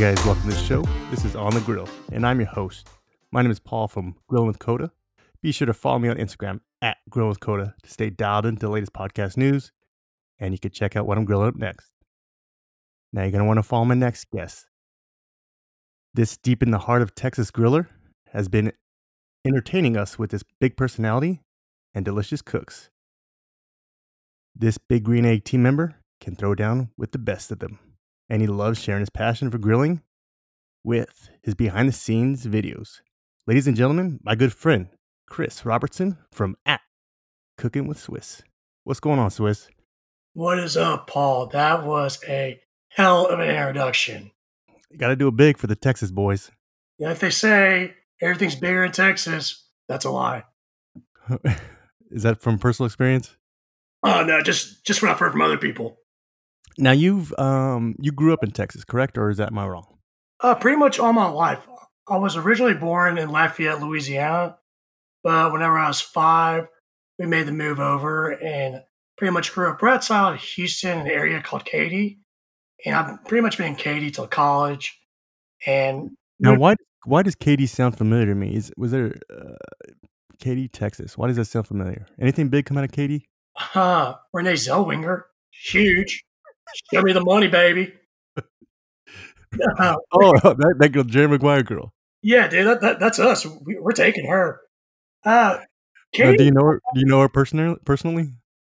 Guys, welcome to the show. This is On the Grill, and I'm your host. My name is Paul from Grilling with Coda. Be sure to follow me on Instagram at Grill with Coda to stay dialed into the latest podcast news, and you can check out what I'm grilling up next. Now you're going to want to follow my next guest. This deep in the heart of Texas griller has been entertaining us with his big personality and delicious cooks. This big green egg team member can throw down with the best of them, and he loves sharing his passion for grilling with his behind the scenes videos. Ladies and gentlemen, my good friend, Chris Robertson from at Cooking with Swiss. What's going on, Swiss? What is up, Paul? That was a hell of an introduction. You got to do it big for the Texas boys. Yeah, if they say everything's bigger in Texas, that's a lie. is that from personal experience? Oh no, just just what I've heard from other people. Now you've um you grew up in Texas, correct, or is that my wrong? Uh, pretty much all my life. I was originally born in Lafayette, Louisiana, but whenever I was five, we made the move over and pretty much grew up right outside of Houston, an area called Katy. And I've pretty much been in Katy till college. And now, why why does Katy sound familiar to me? Is was there uh, Katy, Texas? Why does that sound familiar? Anything big come out of Katy? Uh, Renee Zellweger, huge. Show me the money, baby. Oh, that, that girl, Jerry Maguire girl. Yeah, dude, that, that, that's us. We, are taking her. Uh, now, do you know her? Do you know her personally? Personally?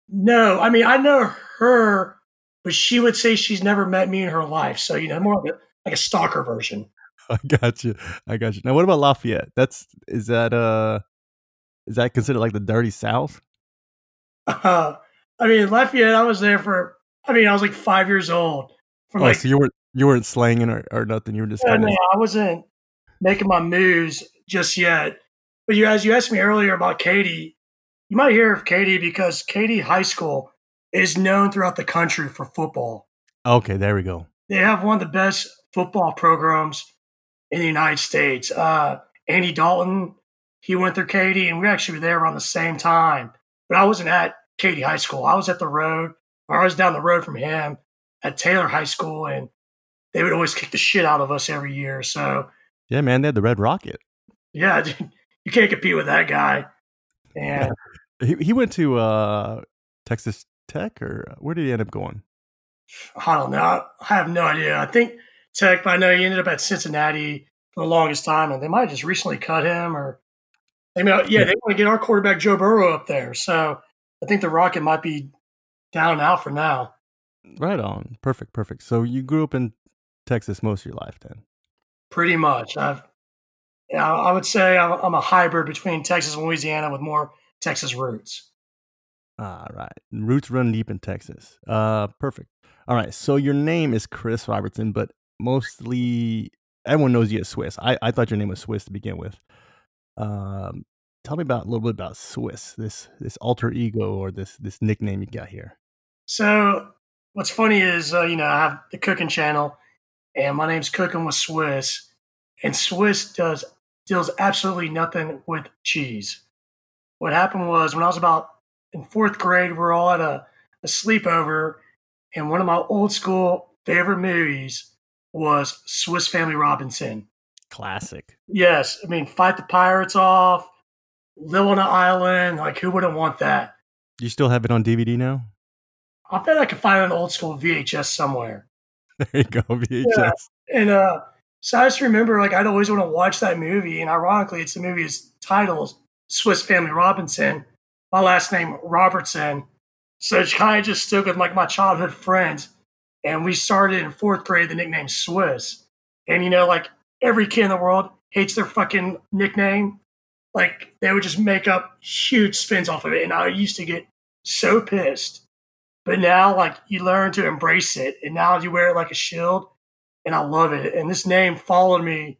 No, I mean I know her, but she would say she's never met me in her life. So you know, more like a, like a stalker version. I got you. I got you. Now, what about Lafayette? That's is that uh, is that considered like the dirty South? Uh, I mean, Lafayette. I was there for. I mean, I was like five years old. oh, like, so you weren't you weren't slanging or, or nothing. You were just. Yeah, no, I wasn't making my moves just yet. But you, as you asked me earlier about Katy, you might hear of Katy because Katy High School is known throughout the country for football. Okay, there we go. They have one of the best football programs in the United States. Uh, Andy Dalton, he went through Katy, and we actually were there around the same time. But I wasn't at Katy High School. I was at the road, I was down the road from him at Taylor High School, and they would always kick the shit out of us every year. So yeah, man, they had the Red Rocket. Yeah, you can't compete with that guy. And he he went to uh, Texas Tech, or where did he end up going? I don't know. I have no idea. I think Tech, but I know he ended up at Cincinnati for the longest time, and they might have just recently cut him, or they may, yeah, they want to get our quarterback Joe Burrow up there. So I think the Rocket might be down and out for now. Right on. Perfect. Perfect. So you grew up in Texas most of your life, then? Pretty much. I've, yeah, I would say I'm, I'm a hybrid between Texas and Louisiana with more Texas roots. All right. Roots run deep in Texas. Uh, perfect. All right. So your name is Chris Robertson, but mostly everyone knows you as Swiss. I, I thought your name was Swiss to begin with. Um, tell me about a little bit about Swiss, this this alter ego or this this nickname you got here. So what's funny is uh, you know I have the cooking channel, and my name's Cooking with Swiss, and Swiss does deals absolutely nothing with cheese. What happened was when I was about in fourth grade, we are all at a, a sleepover, and one of my old school favorite movies was Swiss Family Robinson. Classic. Yes, I mean fight the pirates off, live on an island. Like who wouldn't want that? You still have it on DVD now? I bet I could find an old school VHS somewhere. There you go, VHS. Yeah. And uh, so I just remember, like, I'd always want to watch that movie. And ironically, it's the movie's title, Swiss Family Robinson. My last name, Robertson. So it kind of just stuck with like my childhood friends. And we started in fourth grade the nickname Swiss. And, you know, like every kid in the world hates their fucking nickname. Like they would just make up huge spins off of it. And I used to get so pissed. But now, like, you learn to embrace it. And now you wear it like a shield and I love it. And this name followed me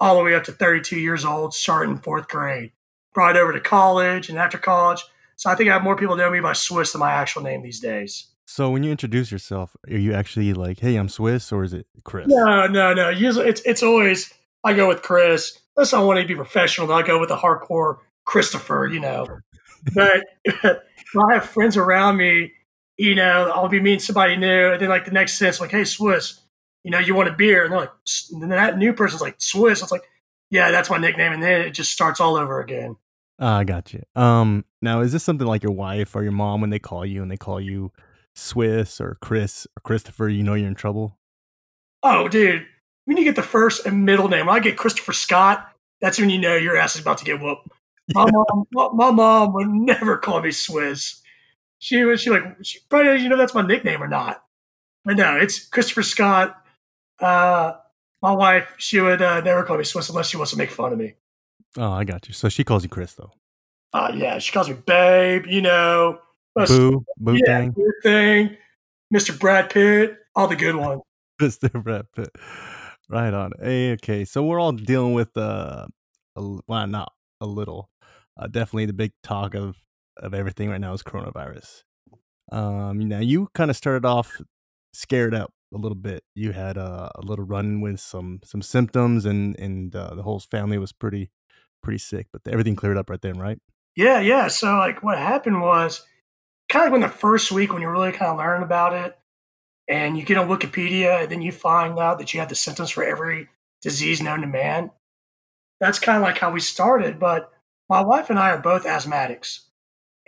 all the way up to 32 years old, starting fourth grade. Brought over to college and after college. So I think I have more people know me by Swiss than my actual name these days. So when you introduce yourself, are you actually like, "Hey, I'm Swiss," or is it Chris? No, no, no. Usually, it's it's always I go with Chris. Unless I want to be professional, then I go with the hardcore Christopher. You know, but I have friends around me. You know, I'll be meeting somebody new, and then like the next sentence, like, "Hey, Swiss," you know, you want a beer, and they're like, and that new person's like Swiss. It's like, yeah, that's my nickname, and then it just starts all over again. Oh, I got you. Um, now is this something like your wife or your mom when they call you and they call you Swiss or Chris or Christopher? You know you're in trouble. Oh, dude, when you get the first and middle name, when I get Christopher Scott, that's when you know your ass is about to get whooped. My mom, my mom would never call me Swiss. She was she like she probably doesn't know that's my nickname or not. But no, it's Christopher Scott. Uh, my wife, she would uh, never call me Swiss unless she wants to make fun of me. Oh, I got you. So she calls you Chris though. Uh, yeah, she calls me babe. You know, boo, boo yeah, thing, boo thing, Mr. Brad Pitt, all the good ones. Mr. Brad Pitt. Right on. Hey, okay, so we're all dealing with uh, a, well, not a little, uh, definitely the big talk of of everything right now is coronavirus. Um, now you kind of started off scared up a little bit. You had a little run with some some symptoms, and and uh, the whole family was pretty pretty sick. But everything cleared up right then, right? Yeah, yeah. So like, what happened was kind of like when the first week when you really kind of learn about it, and you get on Wikipedia, and then you find out that you have the symptoms for every disease known to man. That's kind of like how we started. But my wife and I are both asthmatics,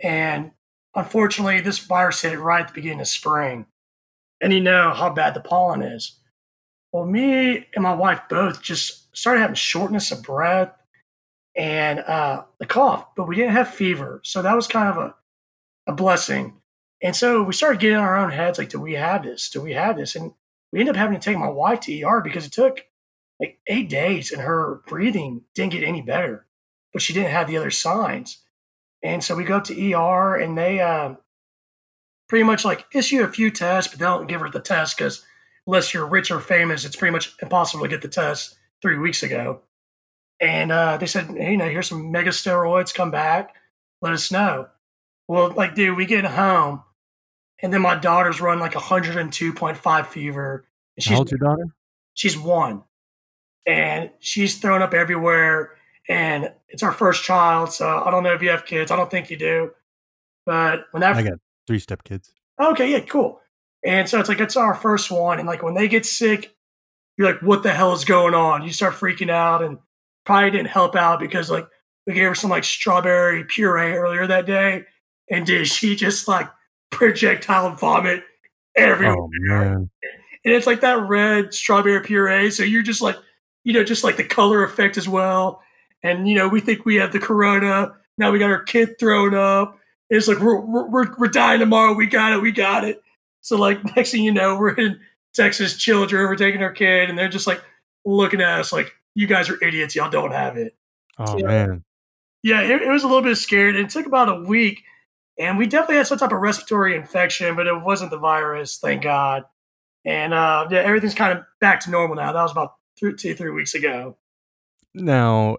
and unfortunately, this virus hit it right at the beginning of spring and you know how bad the pollen is. Well, me and my wife both just started having shortness of breath and uh, the cough, but we didn't have fever. So that was kind of a, a blessing. And so we started getting in our own heads like, do we have this? Do we have this? And we ended up having to take my wife to ER because it took like eight days and her breathing didn't get any better, but she didn't have the other signs. And so we go to ER and they, um, pretty much like issue a few tests, but they don't give her the test because unless you're rich or famous, it's pretty much impossible to get the test three weeks ago. And uh, they said, hey, you know, here's some mega steroids, come back, let us know. Well, like, dude, we get home, and then my daughter's run like 102.5 fever. And she's, How old's your daughter? She's one. And she's thrown up everywhere. And it's our first child. So I don't know if you have kids. I don't think you do. But when that I got three step kids. Okay, yeah, cool. And so it's like it's our first one, and like when they get sick, you're like, what the hell is going on? You start freaking out, and probably didn't help out because like we gave her some like strawberry puree earlier that day, and did she just like projectile vomit everywhere? Oh, man. And it's like that red strawberry puree, so you're just like, you know, just like the color effect as well. And you know, we think we have the corona. Now we got our kid thrown up it's like we're, we're we're dying tomorrow. We got it. We got it. So like next thing you know, we're in Texas children. We're taking our kid, and they're just like looking at us like, "You guys are idiots. Y'all don't have it." Oh so, man. Yeah, it, it was a little bit scared. It took about a week, and we definitely had some type of respiratory infection, but it wasn't the virus, thank God. And uh, yeah, everything's kind of back to normal now. That was about two, two, three weeks ago. Now,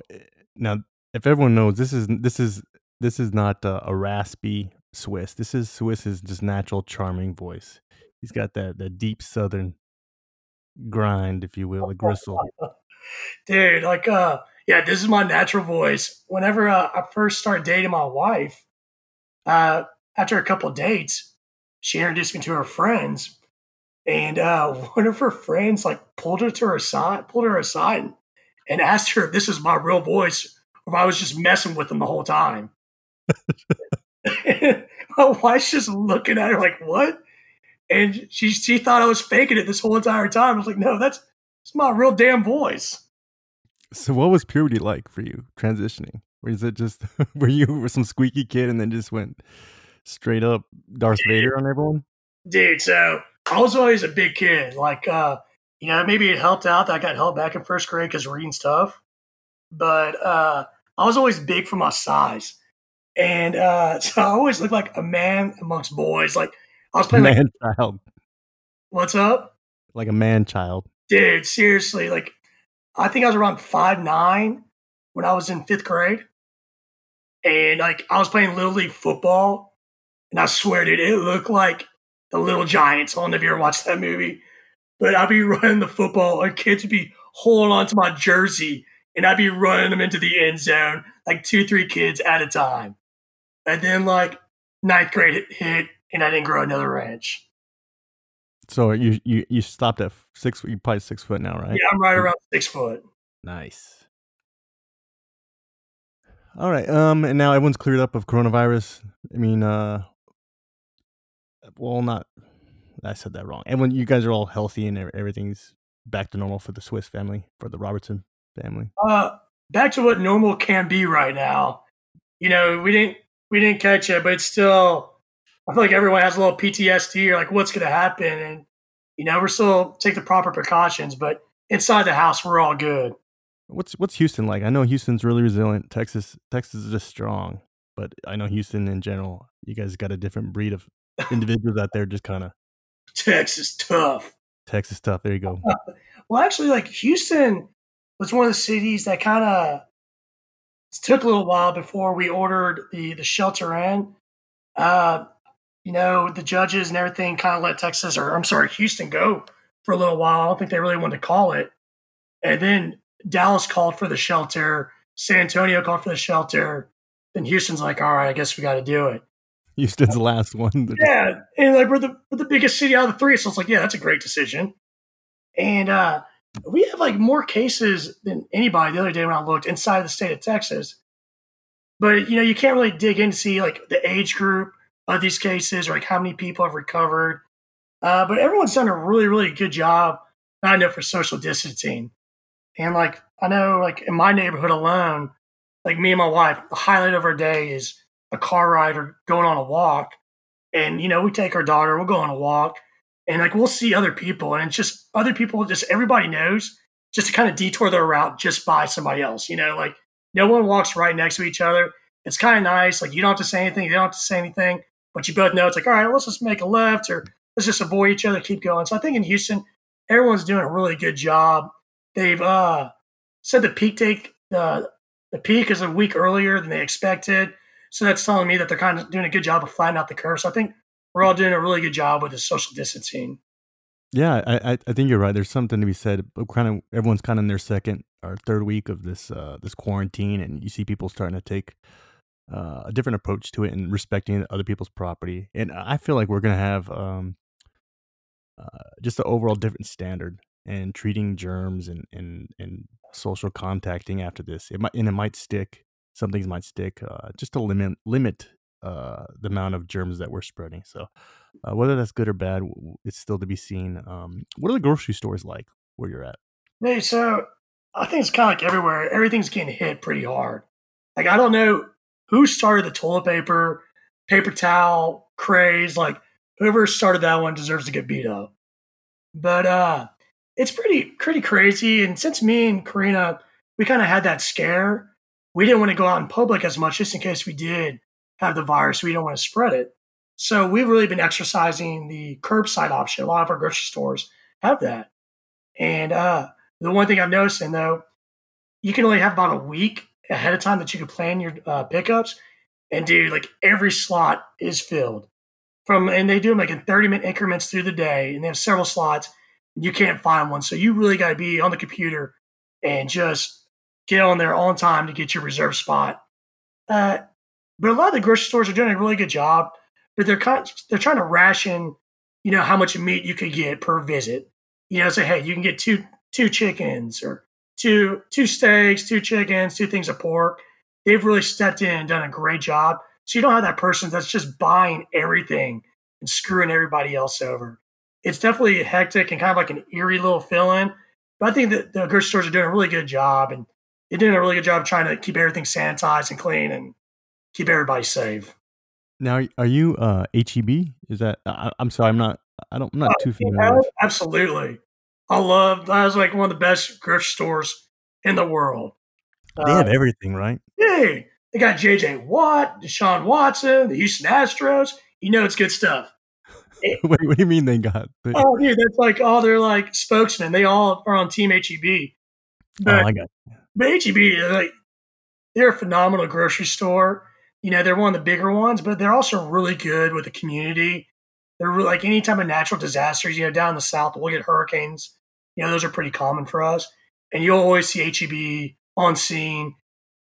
now, if everyone knows, this is this is this is not a raspy Swiss. This is Swiss's just natural charming voice. He's got that that deep southern grind, if you will, the gristle. Dude, like uh yeah, this is my natural voice. Whenever uh, I first started dating my wife, uh after a couple dates, she introduced me to her friends. And uh one of her friends like pulled her to her side, pulled her aside and asked her if this is my real voice or if I was just messing with them the whole time. my wife's just looking at her like, what? And she she thought I was faking it this whole entire time. I was like, no, that's it's my real damn voice. So what was puberty like for you transitioning? Or is it just were you some squeaky kid and then just went straight up Darth Vader on everyone? Dude, so I was always a big kid. Like uh, you know, maybe it helped out that I got held back in first grade because reading's tough. But uh I was always big for my size. And uh, so I always looked like a man amongst boys. Like I was playing man like child. What's up? Like a man child. Dude, seriously, like I think I was around five nine when I was in fifth grade. And like I was playing little league football, and I swear, dude, it looked like the Little Giants. I don't know if you ever watched that movie, but I'd be running the football, and kids would be holding onto my jersey, and I'd be running them into the end zone, like two, three kids at a time. And then like ninth grade hit, and I didn't grow another inch. So you you you stopped at six. You probably six foot now, right? Yeah, I'm right around six foot. Nice. All right. Um, and now everyone's cleared up of coronavirus. I mean, uh, well, not. I said that wrong. And when you guys are all healthy and everything's back to normal for the Swiss family, for the Robertson family. Uh, back to what normal can be right now. You know, we didn't we didn't catch it, but it's still. I feel like everyone has a little PTSD or like what's going to happen, and you know we're still take the proper precautions, but inside the house we're all good. What's what's Houston like? I know Houston's really resilient. Texas Texas is just strong, but I know Houston in general. You guys got a different breed of individuals out there, just kind of. Texas tough. Texas tough. There you go. well, actually, like Houston was one of the cities that kind of took a little while before we ordered the the shelter in. Uh, you know, the judges and everything kind of let Texas or I'm sorry, Houston go for a little while. I don't think they really wanted to call it. And then Dallas called for the shelter, San Antonio called for the shelter. Then Houston's like, all right, I guess we got to do it. Houston's the last one. Yeah, and like we're the we're the biggest city out of the three, so it's like, yeah, that's a great decision. And uh, we have like more cases than anybody the other day when I looked inside the state of Texas. But you know, you can't really dig in to see like the age group of these cases or like how many people have recovered. Uh, but everyone's done a really, really good job. I know for social distancing. And like I know, like in my neighborhood alone, like me and my wife, the highlight of our day is a car ride or going on a walk. And you know, we take our daughter, we'll go on a walk, and like we'll see other people, and it's just other people. Just everybody knows just to kind of detour their route just by somebody else. You know, like no one walks right next to each other. It's kind of nice. Like you don't have to say anything, you don't have to say anything, but you both know it's like, all right, let's just make a left or let's just avoid each other, keep going. So I think in Houston, everyone's doing a really good job They've uh, said the peak take uh, the peak is a week earlier than they expected. So that's telling me that they're kind of doing a good job of flattening out the curve. So I think we're all doing a really good job with the social distancing. Yeah, I, I think you're right. There's something to be said. Kind of everyone's kind of in their second or third week of this uh, this quarantine, and you see people starting to take uh, a different approach to it and respecting other people's property. And I feel like we're gonna have um, uh, just an overall different standard and treating germs and and and social contacting after this. It might and it might stick. Some things might stick uh, just to limit limit uh, the amount of germs that we're spreading. So uh, whether that's good or bad, it's still to be seen. Um, what are the grocery stores like where you're at? Hey, so I think it's kind of like everywhere. Everything's getting hit pretty hard. Like I don't know who started the toilet paper, paper towel craze. Like whoever started that one deserves to get beat up. But uh it's pretty pretty crazy. And since me and Karina, we kind of had that scare, we didn't want to go out in public as much just in case we did have the virus. We don't want to spread it. So we've really been exercising the curbside option. A lot of our grocery stores have that. And uh, the one thing I'm noticing though, you can only have about a week ahead of time that you can plan your uh, pickups. And dude, like every slot is filled from, and they do them like in 30 minute increments through the day, and they have several slots you can't find one. So you really got to be on the computer and just get on there on time to get your reserve spot. Uh, but a lot of the grocery stores are doing a really good job, but they're kind of, they're trying to ration, you know, how much meat you could get per visit. You know, say, hey, you can get two two chickens or two two steaks, two chickens, two things of pork. They've really stepped in and done a great job. So you don't have that person that's just buying everything and screwing everybody else over it's definitely hectic and kind of like an eerie little feeling. But I think that the grocery stores are doing a really good job, and they're doing a really good job trying to keep everything sanitized and clean and keep everybody safe. Now, are you uh, HEB? Is that? I, am sorry, I'm not. I don't. I'm not uh, too familiar. Yeah, absolutely, I love. That was like one of the best grocery stores in the world. They uh, have everything, right? Yeah, they got JJ Watt, Deshaun Watson, the Houston Astros. You know, it's good stuff. Wait, what do you mean they got? They, oh, dude, that's like all their like spokesmen. They all are on Team HEB. But, oh, I got. But HEB, like, they're a phenomenal grocery store. You know, they're one of the bigger ones, but they're also really good with the community. They're really, like any type of natural disasters. You know, down in the south, we'll get hurricanes. You know, those are pretty common for us, and you'll always see HEB on scene,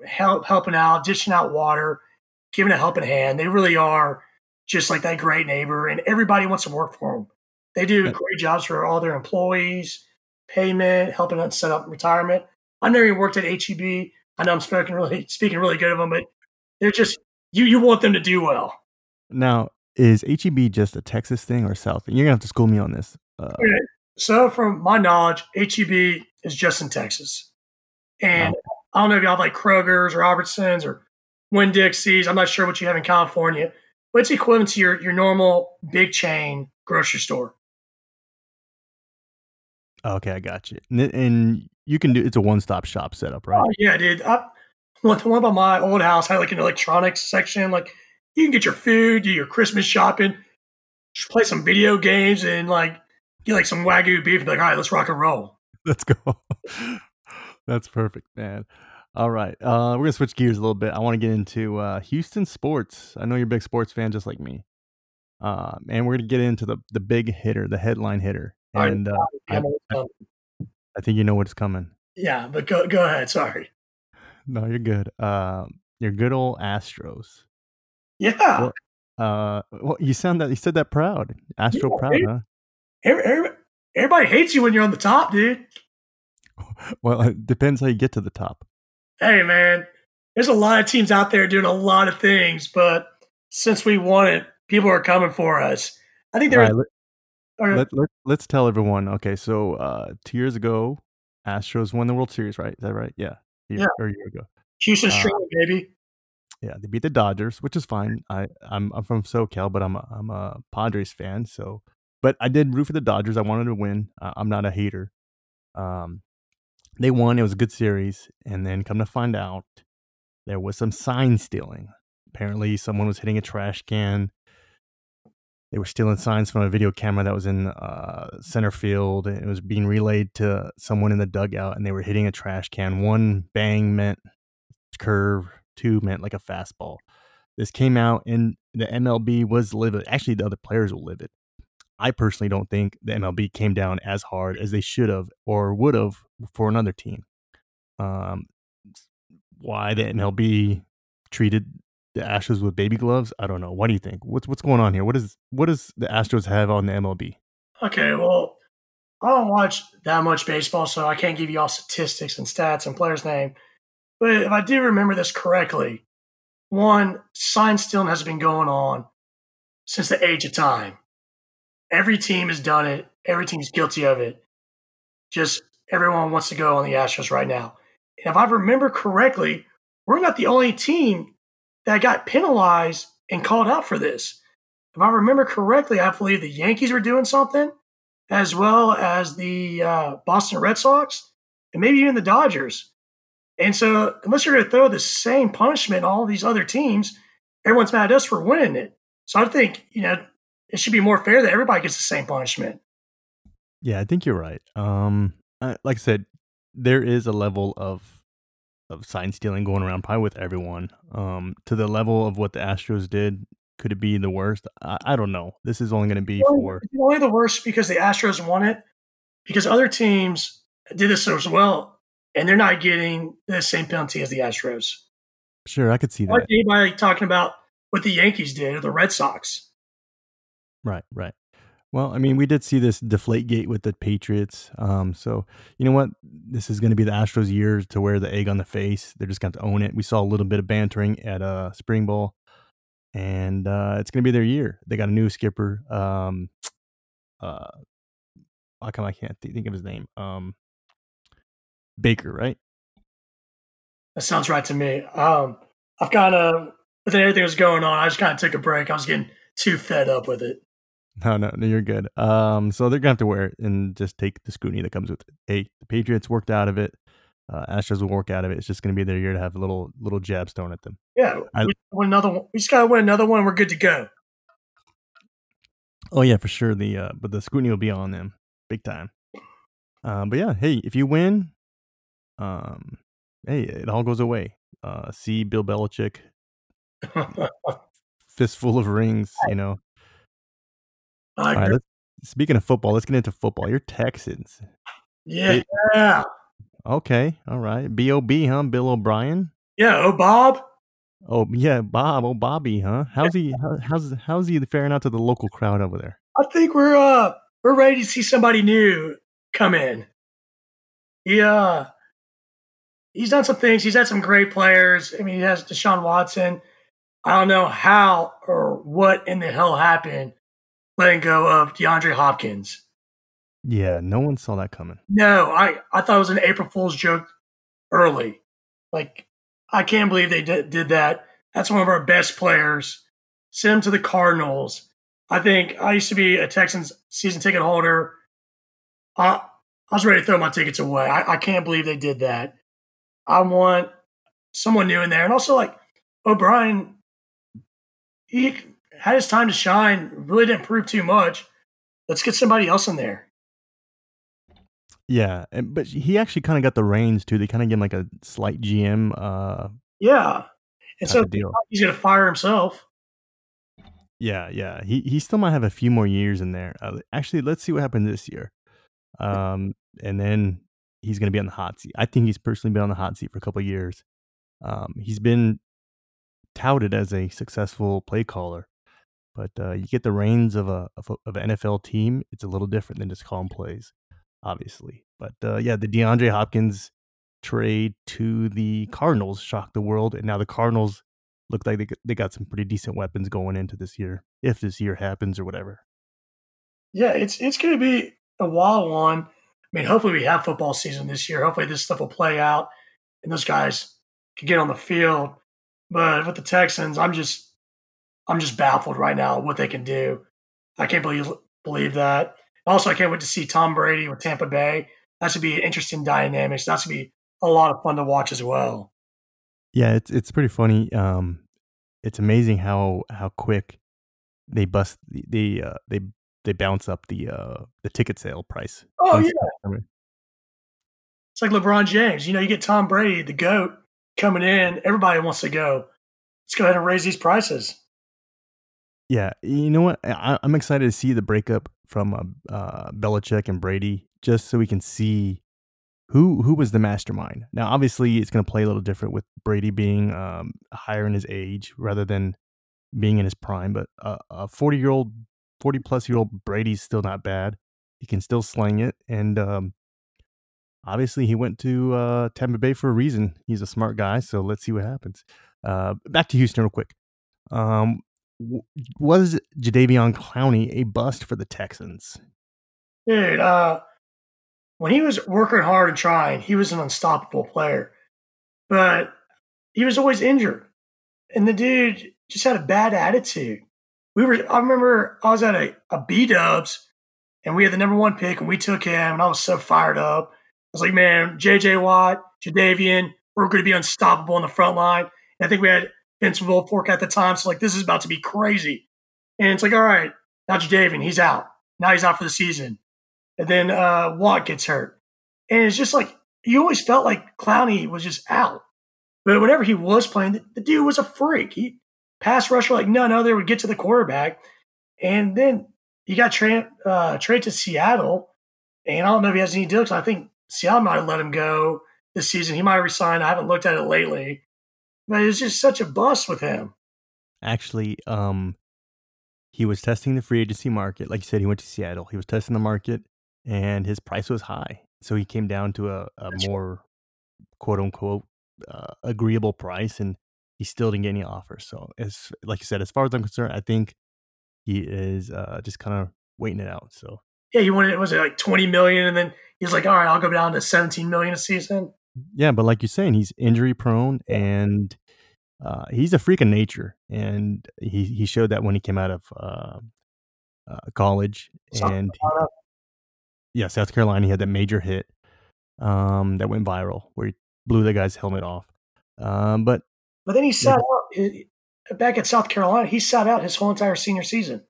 help helping out, dishing out water, giving a helping hand. They really are just like that great neighbor, and everybody wants to work for them. They do great jobs for all their employees, payment, helping them set up retirement. I never even worked at HEB. I know I'm speaking really speaking really good of them, but they're just you you want them to do well. Now, is HEB just a Texas thing or South? You're gonna have to school me on this. Uh, Okay. So, from my knowledge, HEB is just in Texas, and I don't know if y'all have like Kroger's or Albertsons or Winn Dixie's. I'm not sure what you have in California, but it's equivalent to your your normal big chain grocery store. okay, I got you. And, and you can do it's a one stop shop setup, right? Oh yeah, dude. I, one one by my old house had like an electronics section. Like you can get your food, do your Christmas shopping, play some video games, and like get like some wagyu beef. And be like, all right, let's rock and roll. Let's go. That's perfect, man. All right. Uh, we're gonna switch gears a little bit. I want to get into uh, Houston sports. I know you're a big sports fan, just like me. Um, and we're gonna get into the the big hitter, the headline hitter, and uh, I, I'm almost done. I think you know what's coming. yeah, but go go ahead. Sorry. No, you're good. Um, your good old Astros. Yeah. Well, Uh, well, you sound that you said that proud, Astro Yeah, proud, huh? Every, every, everybody hates you when you're on the top, dude. Well, it depends how you get to the top. Hey, man, there's a lot of teams out there doing a lot of things, but since we won it, people are coming for us. I think there right, let, let, let, let's tell everyone. Okay, so uh, two years ago, Astros won the World Series, right? Is that right? Yeah, Year- Yeah. or a year ago. Houston uh, baby. Yeah, they beat the Dodgers, which is fine. I I'm I'm from SoCal, but I'm a, I'm a Padres fan, so but I did root for the Dodgers. I wanted to win. Uh, I'm not a hater. Um, they won. It was a good series, and then come to find out, there was some sign stealing. Apparently, someone was hitting a trash can. They were stealing signs from a video camera that was in uh, center field. It was being relayed to someone in the dugout, and they were hitting a trash can. One bang meant curve, two meant like a fastball. This came out, and the MLB was livid. Actually, the other players were livid. I personally don't think the MLB came down as hard as they should have or would have for another team. Um, why the MLB treated the Astros with baby gloves, I don't know. What do you think? What's what's going on here? What is what does the Astros have on the MLB? Okay, well, I don't watch that much baseball, so I can't give you all statistics and stats and players' name. But if I do remember this correctly, one, sign stealing has been going on since the age of time. Every team has done it. Every team's guilty of it. Just everyone wants to go on the Astros right now. And if I remember correctly, we're not the only team that got penalized and called out for this. If I remember correctly, I believe the Yankees were doing something, as well as the uh, Boston Red Sox, and maybe even the Dodgers. And so, unless you're going to throw the same punishment on all these other teams, everyone's mad at us for winning it. So I think you know it should be more fair that everybody gets the same punishment. Yeah, I think you're right. Um, uh, like I said, there is a level of of sign stealing going around, probably with everyone. Um, to the level of what the Astros did, could it be the worst? I, I don't know. This is only going to be for only the worst because the Astros won it, because other teams did this as well, and they're not getting the same penalty as the Astros. sure. I could see that. anybody talking about what the Yankees did or the Red Sox. Right, right. Well, I mean, we did see this deflate gate with the Patriots. Um, so you know what? This is going to be the Astros' year to wear the egg on the face. They're just going to own it. We saw a little bit of bantering at uh, Spring Bowl, and uh, it's going to be their year. They got a new skipper. Um, uh, how come I can't th- think of his name? Um, Baker, right? That sounds right to me. Um, I've kind of, with everything was going on, I just kind of took a break. I was getting too fed up with it. No, no, no, you're good. Um, so they're gonna have to wear it and just take the scrutiny that comes with it. Hey, the Patriots worked out of it. Uh, Astros will work out of it. It's just gonna be their year to have a little little jabs thrown at them. Yeah, I- we win another one. We just got to win another one. We're good to go. Oh yeah, for sure. The uh, but the scrutiny will be on them big time. Um, but yeah, hey, if you win, um, hey, it all goes away. Uh, see Bill Belichick fistful of rings. You know. All right. Speaking of football, let's get into football. You're Texans. yeah, Okay. All right. Bob, huh? Bill O'Brien. yeah. Oh, Bob. Oh yeah, Bob. Oh Bobby, huh? How's he? How, how's how's he faring out to the local crowd over there? I think we're uh we're ready to see somebody new come in. Yeah, he's done some things. He's had some great players. I mean, he has Deshaun Watson. I don't know how or what in the hell happened letting go of DeAndre Hopkins. Yeah, no one saw that coming. No, I, I thought it was an April Fool's joke early. Like, I can't believe they did, did that. That's one of our best players. Send him to the Cardinals. I think I used to be a Texans season ticket holder. I, I was ready to throw my tickets away. I, I can't believe they did that. I want someone new in there. And also, like, O'Brien, he had his time to shine, really didn't prove too much. Let's get somebody else in there. Yeah, and, but he actually kind of got the reins too. They kind of give him like a slight GM. Uh, yeah, and so he's to fire himself. Yeah, yeah. He he still might have a few more years in there. Uh, actually, let's see what happens this year. Um, and then he's going to be on the hot seat. I think he's personally been on the hot seat for a couple years. Um, he's been touted as a successful play caller, but uh, you get the reins of a, of of an NFL team. It's a little different than just calling plays, obviously. But uh, yeah, the DeAndre Hopkins trade to the Cardinals shocked the world, and now the Cardinals look like they they got some pretty decent weapons going into this year, if this year happens or whatever. Yeah, it's it's going to be a wild one. I mean, hopefully we have football season this year. Hopefully this stuff will play out, and those guys can get on the field. But with the Texans, I'm just I'm just baffled right now what they can do. I can't believe believe that. Also, I can't wait to see Tom Brady with Tampa Bay. That should be an interesting dynamics. That should be a lot of fun to watch as well. Yeah, it's it's pretty funny. Um, it's amazing how how quick they bust the, the uh, they they bounce up the uh the ticket sale price. Oh yeah, it's like LeBron James. You know, you get Tom Brady, the goat, coming in. Everybody wants to go. Let's go ahead and raise these prices. Yeah, you know what? I, am excited to see the breakup from uh, uh, Belichick and Brady, just so we can see who who was the mastermind. Now, obviously, it's going to play a little different with Brady being um, higher in his age rather than being in his prime. But uh, a 40 year old, 40 plus year old Brady's still not bad. He can still sling it, and um, obviously, he went to uh, Tampa Bay for a reason. He's a smart guy, so let's see what happens. Uh, back to Houston, real quick. Um, was Jadeveon Clowney a bust for the Texans? Dude, uh, when he was working hard and trying, he was an unstoppable player. But he was always injured. And the dude just had a bad attitude. We were I remember I was at a, a B dubs and we had the number one pick and we took him and I was so fired up. I was like, man, JJ Watt, Jadeveon, we're going to be unstoppable on the front line. And I think we had Vince Wilfork at the time. So like this is about to be crazy. And it's like, all right, now Jadeveon, he's out. Now he's out for the season. And then uh, Watt gets hurt. And it's just like you always felt like Clowney was just out. But whenever he was playing, the, the dude was a freak. He pass rusher like none other would get to the quarterback. And then he got tra- uh, traded to Seattle. And I don't know if he has any deals. I think Seattle might have let him go this season. He might resign. I haven't looked at it lately. But it's just such a bust with him. Actually, um, he was testing the free agency market. Like you said, he went to Seattle. He was testing the market, and his price was high, so he came down to a, a more quote unquote uh, agreeable price, and he still didn't get any offers. So, as like you said, as far as I'm concerned, I think he is uh, just kind of waiting it out. So yeah, he wanted was it like 20 million, and then he's like, all right, I'll go down to 17 million a season. Yeah, but like you're saying, he's injury prone and uh, he's a freak of nature, and he he showed that when he came out of uh, uh, college. South and yeah, South Carolina, he had that major hit um, that went viral where he blew the guy's helmet off. Um, but but then he sat yeah. out back at South Carolina. He sat out his whole entire senior season.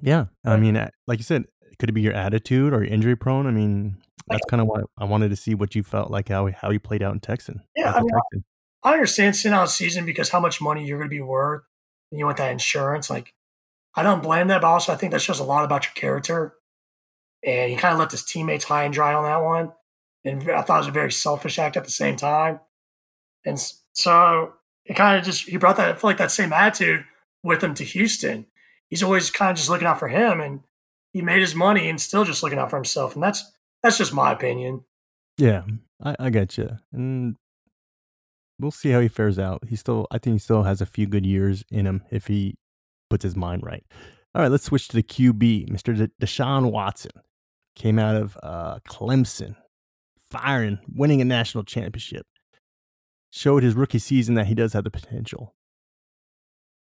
Yeah, I mean, like you said, could it be your attitude or injury prone? I mean, that's kind of why I wanted to see what you felt like how how you played out in Texan. Yeah, I, mean, Texan. I understand sitting out season because how much money you're going to be worth, and you want that insurance. Like, I don't blame that, but also I think that shows a lot about your character. And he kind of left his teammates high and dry on that one, and I thought it was a very selfish act at the same time. And so it kind of just he brought that I feel like that same attitude with him to Houston. He's always kind of just looking out for him, and he made his money and still just looking out for himself. And that's that's just my opinion. Yeah, I, I get you, and we'll see how he fares out. He still, I think, he still has a few good years in him if he puts his mind right. All right, let's switch to the QB, Mr. De- Deshaun Watson, came out of uh, Clemson, firing, winning a national championship. Showed his rookie season that he does have the potential.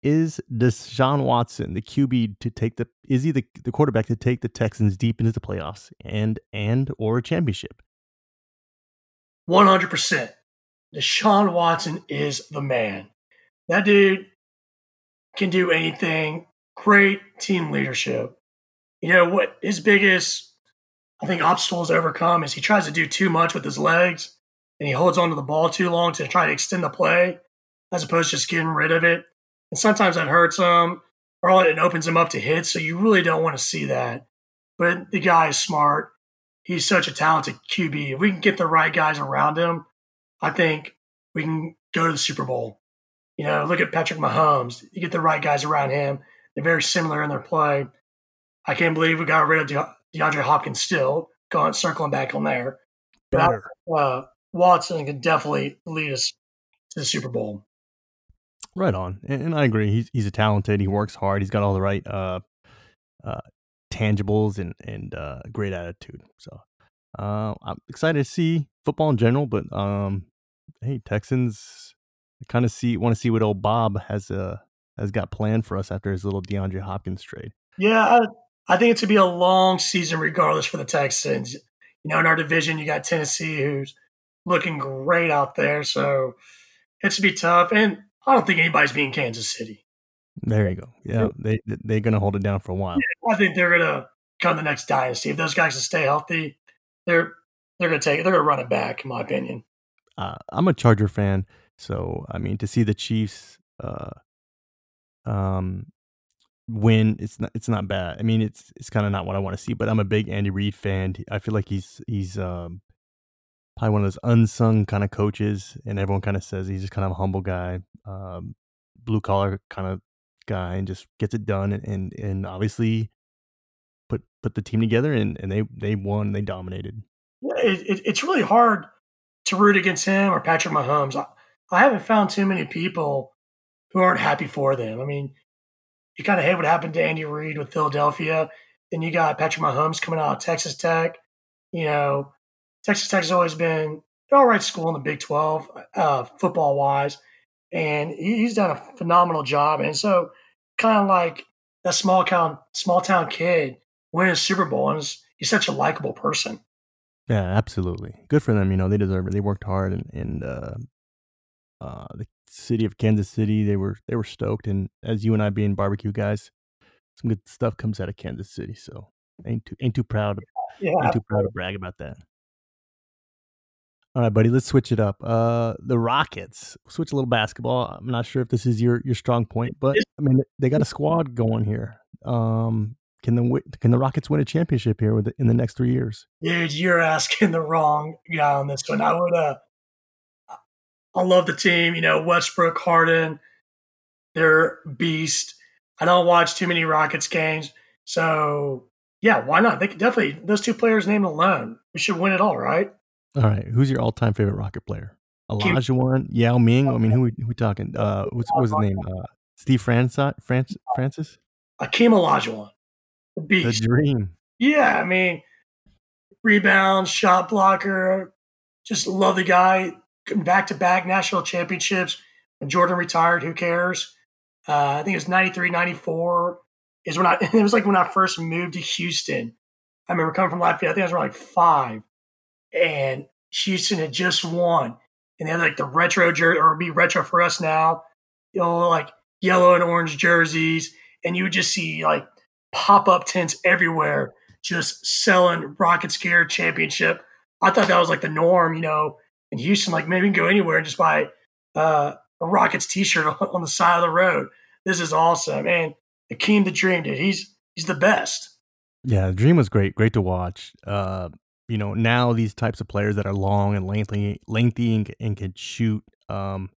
Is Deshaun Watson the QB to take the? Is he the, the quarterback to take the Texans deep into the playoffs and and or a championship? One hundred percent. Deshaun Watson is the man. That dude can do anything. Great team leadership. You know what his biggest, I think, obstacles overcome is he tries to do too much with his legs and he holds onto the ball too long to try to extend the play as opposed to just getting rid of it. And sometimes that hurts him or it opens him up to hits. So you really don't want to see that. But the guy is smart. He's such a talented QB. If we can get the right guys around him, I think we can go to the Super Bowl. You know, look at Patrick Mahomes. You get the right guys around him. They're very similar in their play. I can't believe we got rid of De- DeAndre Hopkins still, going circling back on there. But uh, Watson can definitely lead us to the Super Bowl. Right on, and, and, I agree. He's he's a talented. He works hard. He's got all the right uh, uh, tangibles and and uh, great attitude. So uh, I'm excited to see football in general. But um, hey, Texans I kind of see want to see what old Bob has uh has got planned for us after his little DeAndre Hopkins trade. Yeah, I, I think it's gonna be a long season regardless for the Texans. You know, in our division, you got Tennessee who's looking great out there, so it's to be tough. And I don't think anybody's being Kansas City. There you go. Yeah, they they're gonna hold it down for a while. Yeah, I think they're gonna come the next dynasty if those guys can stay healthy. They're they're gonna take they're gonna run it back, in my opinion. Uh, I'm a Charger fan, so I mean to see the Chiefs uh, um, win, it's not it's not bad. I mean it's it's kind of not what I want to see, but I'm a big Andy Reid fan. I feel like he's he's um, probably one of those unsung kind of coaches, and everyone kind of says he's just kind of a humble guy, um, blue collar kind of guy, and just gets it done. And and, and obviously put put the team together, and, and they they won, they dominated. Yeah, it, it, it's really hard to root against him or Patrick Mahomes. I, I haven't found too many people who aren't happy for them. I mean, you kind of hate what happened to Andy Reid with Philadelphia. Then you got Patrick Mahomes coming out of Texas Tech. You know, Texas Tech has always been an all right school in the Big 12, uh, football wise. And he's done a phenomenal job. And so, kind of like that small town, small town kid winning a Super Bowl, and he's such a likable person. Yeah, absolutely. Good for them. You know, they deserve it. They worked hard, and and uh, uh, the city of Kansas City, they were they were stoked. And as you and I being barbecue guys, some good stuff comes out of Kansas City. So ain't too ain't too proud. Yeah. Ain't too proud to brag about that. All right, buddy, let's switch it up. Uh, the Rockets. Switch a little basketball. I'm not sure if this is your your strong point, but I mean they got a squad going here. Um, can the can the Rockets win a championship here with in the next three years? Dude, you're asking the wrong guy on this one. I would. Uh, I love the team. You know, Westbrook, Harden, they're beast. I don't watch too many Rockets games, so yeah, why not? They could definitely those two players named alone. We should win it all, right? All right. Who's your all-time favorite Rocket player? Olajuwon, Yao Ming. I mean, who who we talking? Uh, what's, what was his name? Uh, Steve Francis. Francis. Akeem Olajuwon, the beast. The dream. Yeah, I mean, rebound, shot blocker. Just love the guy. Back to back national championships. When Jordan retired, who cares? Uh, I think it was 93, 94 is when I, it was like when I first moved to Houston. I remember coming from Lafayette. I think I was around like five and Houston had just won, and they had like the retro jersey, or be retro for us now, you know, like yellow and orange jerseys, and you would just see like pop up tents everywhere, just selling Rocket Scare Championship. I thought that was like the norm, you know, in Houston. Like maybe we can go anywhere and just buy uh, a Rockets T-shirt on the side of the road. This is awesome, and Akeem the Dream, dude, he's he's the best. Yeah, the Dream was great, great to watch. Uh, you know, now these types of players that are long and lengthy, lengthy and, and can shoot, um,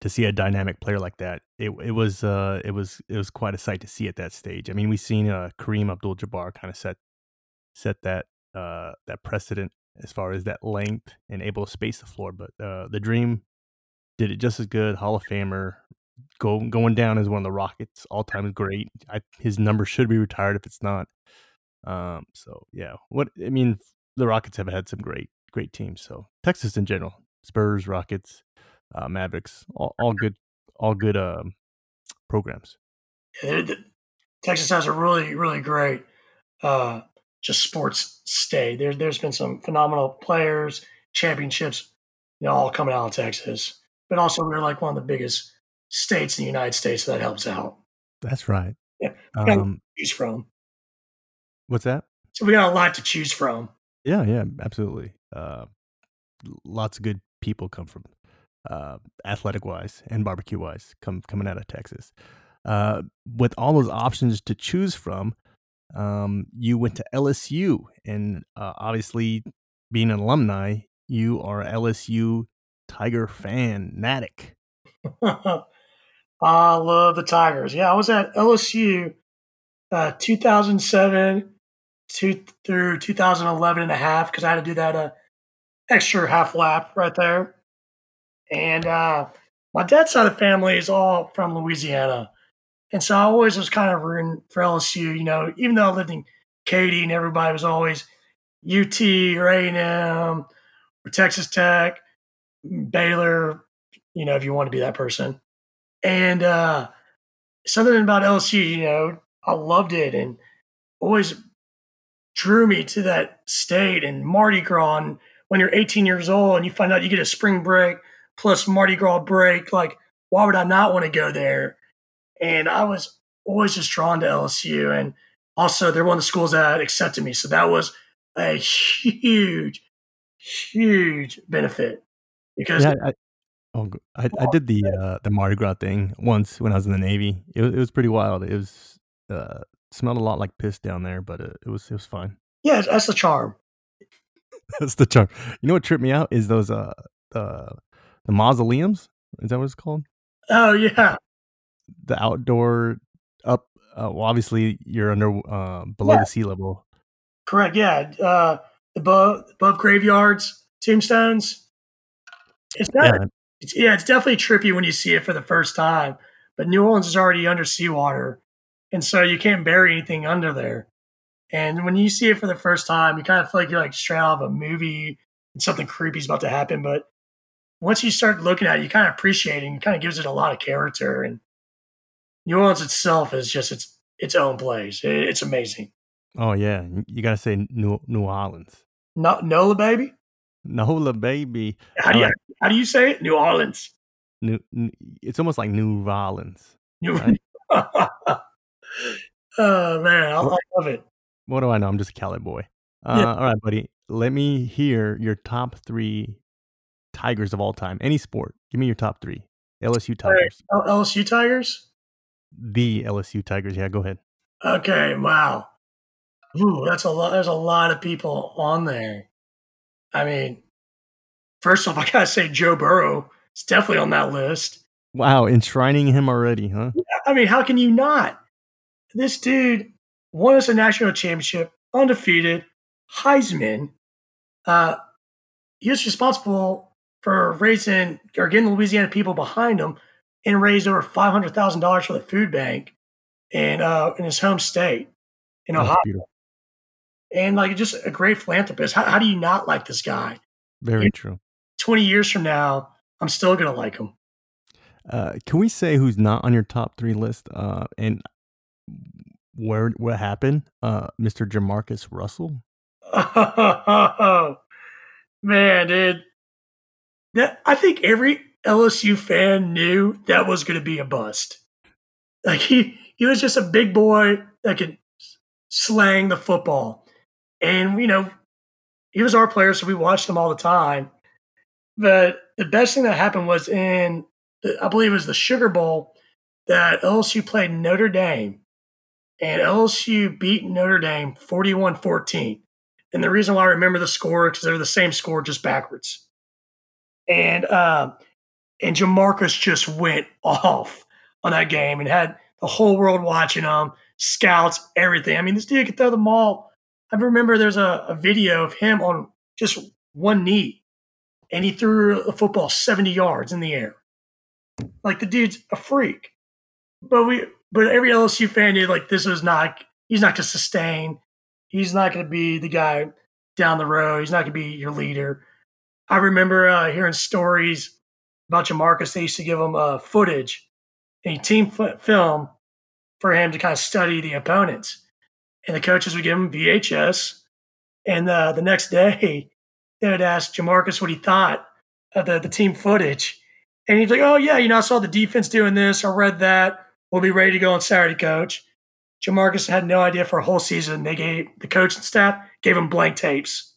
to see a dynamic player like that. It it was uh it was it was quite a sight to see at that stage. I mean, we've seen uh, Kareem Abdul-Jabbar kind of set set that uh that precedent as far as that length and able to space the floor, but uh the Dream did it just as good. Hall of Famer, go going down as one of the Rockets all time great. I, his number should be retired if it's not. Um, so yeah, what I mean, the Rockets have had some great great teams. So Texas in general, Spurs, Rockets, uh, Mavericks, all, all good, all good um, programs. The, Texas has a really really great uh, just sports stay. There, there's been some phenomenal players, championships, you know, all coming out of Texas. But also, we're like one of the biggest states in the United States, so that helps out. That's right. Yeah, um, choose from. What's that? So we got a lot to choose from. Yeah, yeah, absolutely. Uh, lots of good people come from uh, athletic wise and barbecue wise come coming out of Texas. Uh, with all those options to choose from, um, you went to LSU, and uh, obviously, being an alumni, you are LSU Tiger fanatic. I love the Tigers. Yeah, I was at LSU uh, 2007 two, through 2011 and a half because I had to do that uh, extra half lap right there. And uh, my dad's side of the family is all from Louisiana. And so I always was kind of rooting for LSU, you know, even though I lived in Katy and everybody was always UT or A&M or Texas Tech, Baylor, you know, if you want to be that person. And uh, something about LSU, you know, I loved it and always drew me to that state and Mardi Gras. And when you're 18 years old and you find out you get a spring break plus Mardi Gras break, like, why would I not want to go there? And I was always just drawn to LSU. And also, they're one of the schools that accepted me. So that was a huge, huge benefit because. Yeah, I, oh, I, I did the uh, the Mardi Gras thing once when I was in the Navy. It, it was pretty wild. It was uh, smelled a lot like piss down there, but it, it was it was fine. Yeah, that's the charm. that's the charm. You know what tripped me out is those uh uh the mausoleums. Is that what it's called? Oh yeah, the outdoor up. Uh, well, obviously you're under uh, below yeah. the sea level. Correct. Yeah. Uh, above above graveyards, tombstones. It's not. Yeah. It's, yeah, it's definitely trippy when you see it for the first time. But New Orleans is already under seawater, and so you can't bury anything under there. And when you see it for the first time, you kind of feel like you're like straight out of a movie and something creepy is about to happen. But once you start looking at it, you kind of appreciate it and it kind of gives it a lot of character. And New Orleans itself is just its its own place. It's amazing. Oh yeah, you gotta say New New Orleans. No, Nola baby. Nola baby. How do you uh, how do you say it? New Orleans. New, it's almost like New Orleans. New. Right? oh man, I, I, love it. What do I know? I'm just a Cali boy. Uh, yeah. All right, buddy. Let me hear your top three Tigers of all time. Any sport. Give me your top three. LSU Tigers. Right. LSU Tigers the LSU Tigers. Yeah, go ahead. Okay, wow. Ooh, that's a lot. There's a lot of people on there. I mean, first off, I gotta say Joe Burrow is definitely on that list. Wow, enshrining him already, huh? I mean, how can you not? This dude won us a national championship, undefeated, Heisman. Uh, he was responsible for raising or getting the Louisiana people behind him and raised over five hundred thousand dollars for the food bank in uh, in his home state in Ohio. And like just a great philanthropist. How, how, do you not like this guy? Very and true. Twenty years from now, I'm still gonna like him. Uh, can we say who's not on your top three list? Uh, and where what happened? Uh, Mr. Jamarcus Russell. Oh, man, dude. That I think every LSU fan knew that was going to be a bust. Like he, he was just a big boy that could slang the football. And, you know, he was our player, so we watched him all the time. But the best thing that happened was in, I believe it was the Sugar Bowl that LSU played Notre Dame. And LSU beat Notre Dame 41 14. And the reason why I remember the score, because they're the same score, just backwards. And uh, and Jamarcus just went off on that game and had the whole world watching him, scouts, everything. I mean, this dude could throw the ball. I remember there's a, a video of him on just one knee, and he threw a football 70 yards in the air. Like the dude's a freak. But we, but every LSU fan knew like this was not. He's not going to sustain. He's not going to be the guy down the road. He's not going to be your leader. I remember uh, hearing stories about Jamarcus. They used to give him uh, footage, a team film for him to kind of study the opponents. And the coaches would give him VHS. And uh, the next day, they would ask Jamarcus what he thought of the, the team footage. And he's like, oh, yeah, you know, I saw the defense doing this. I read that. We'll be ready to go on Saturday, coach. Jamarcus had no idea for a whole season. They gave the coach and staff gave him blank tapes.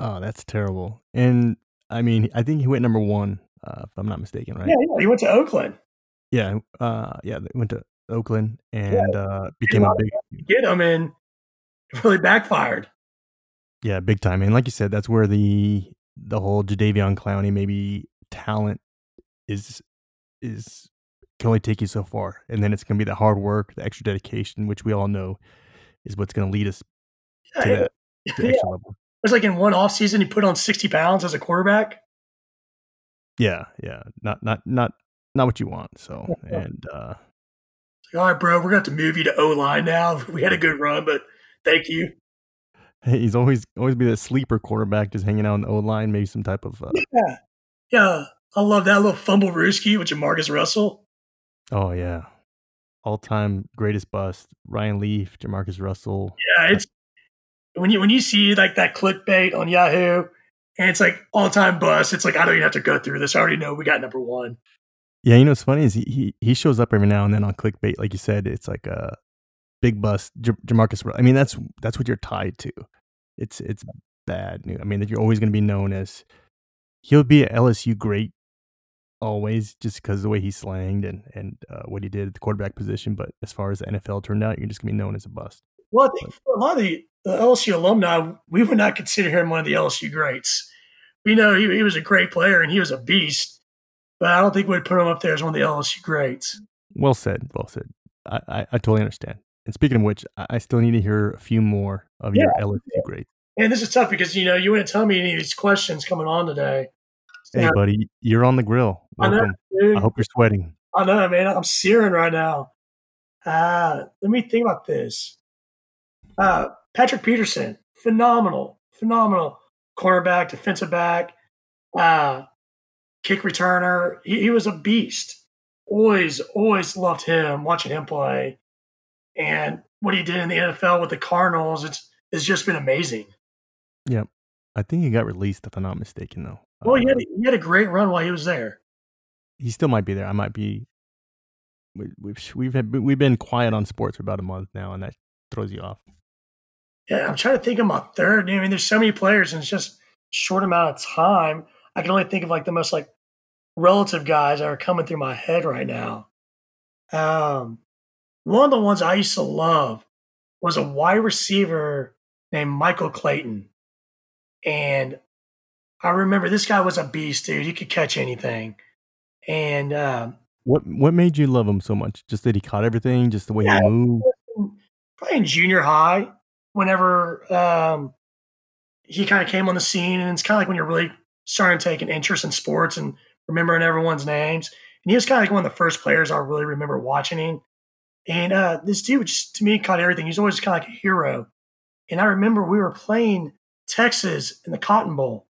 Oh, that's terrible. And I mean, I think he went number one, uh, if I'm not mistaken, right? Yeah, yeah, he went to Oakland. Yeah, uh, yeah, they went to Oakland and yeah. uh, became a big get him and really backfired. Yeah, big time. And like you said, that's where the the whole Jadeveon Clowney maybe talent is is can only take you so far, and then it's going to be the hard work, the extra dedication, which we all know is what's going to lead us to yeah, that to yeah. extra level. It was like in one off season, he put on sixty pounds as a quarterback. Yeah, yeah, not not not not what you want. So and uh all right, bro, we're going to have to move you to O line now. We had a good run, but thank you. He's always always be the sleeper quarterback, just hanging out in the O line, maybe some type of. Uh, yeah, yeah, I love that little fumble Rooski with Jamarcus Russell. Oh yeah, all time greatest bust: Ryan Leaf, Jamarcus Russell. Yeah, it's when you when you see like that clickbait on Yahoo, and it's like all time bust. It's like I don't even have to go through this. I already know we got number one. Yeah, you know what's funny is he, he he shows up every now and then on clickbait, like you said. It's like a big bust, J- Jamarcus. I mean, that's that's what you're tied to. It's it's bad news. I mean, that you're always going to be known as. He'll be an LSU great, always, just because of the way he slanged and and uh, what he did at the quarterback position. But as far as the NFL turned out, you're just going to be known as a bust. Well, I think for a lot of the, the LSU alumni, we would not consider him one of the LSU greats. We know he, he was a great player and he was a beast but I don't think we'd put him up there as one of the LSU greats. Well said. Well said. I, I, I totally understand. And speaking of which, I, I still need to hear a few more of yeah, your LSU yeah. greats. And this is tough because you know you wouldn't tell me any of these questions coming on today. Hey, buddy, you're on the grill. Welcome. I, know, I hope you're sweating. I know, man. I'm searing right now. Uh, let me think about this. Uh, Patrick Peterson, phenomenal, phenomenal cornerback, defensive back. Uh, kick returner. He, he was a beast. Always, always loved him, watching him play. And what he did in the NFL with the Cardinals, it's it's just been amazing. Yep. I think he got released, if I'm not mistaken, though. Well, he had, uh, he had a great run while he was there. He still might be there. I might be. We, we've we've had, we've been quiet on sports for about a month now, and that throws you off. Yeah, I'm trying to think of my third. I mean, there's so many players, and it's just short amount of time. I can only think of like the most like relative guys that are coming through my head right now. Um, one of the ones I used to love was a wide receiver named Michael Clayton. And I remember this guy was a beast, dude. He could catch anything. And um, what what made you love him so much? Just that he caught everything, just the way yeah, he moved. Probably in junior high, whenever um, he kind of came on the scene, and it's kind of like when you're really starting to take an interest in sports and remembering everyone's names. And he was kind of like one of the first players I really remember watching him. And uh, this dude, just to me, caught everything. He's always kind of like a hero. And I remember we were playing Texas in the Cotton Bowl.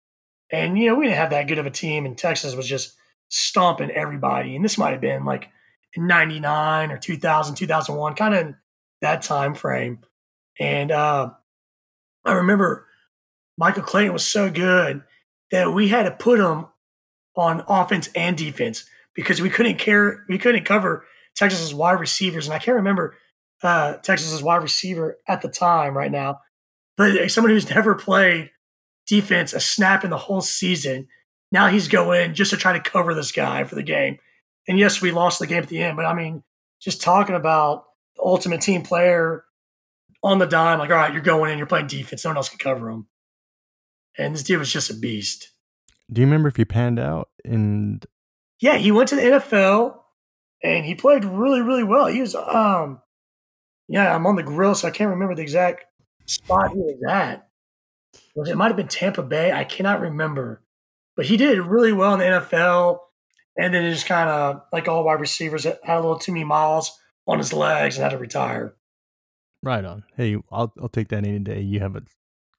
And, you know, we didn't have that good of a team, and Texas was just stomping everybody. And this might have been like 99 or 2000, 2001, kind of that time frame. And uh, I remember Michael Clayton was so good that we had to put him on offense and defense because we couldn't care we couldn't cover Texas's wide receivers, and I can't remember uh, Texas's wide receiver at the time right now, but someone who's never played defense a snap in the whole season. Now he's going just to try to cover this guy for the game. And yes, we lost the game at the end, but I mean, just talking about the ultimate team player on the dime, like, all right, you're going in, you're playing defense, no one else can cover him. And this dude was just a beast. Do you remember if he panned out? And yeah, he went to the NFL and he played really, really well. He was, um, yeah, I'm on the grill, so I can't remember the exact spot he was at. It might have been Tampa Bay? I cannot remember, but he did really well in the NFL. And then it just kind of like all wide receivers had a little too many miles on his legs and had to retire. Right on. Hey, I'll I'll take that any day. You have a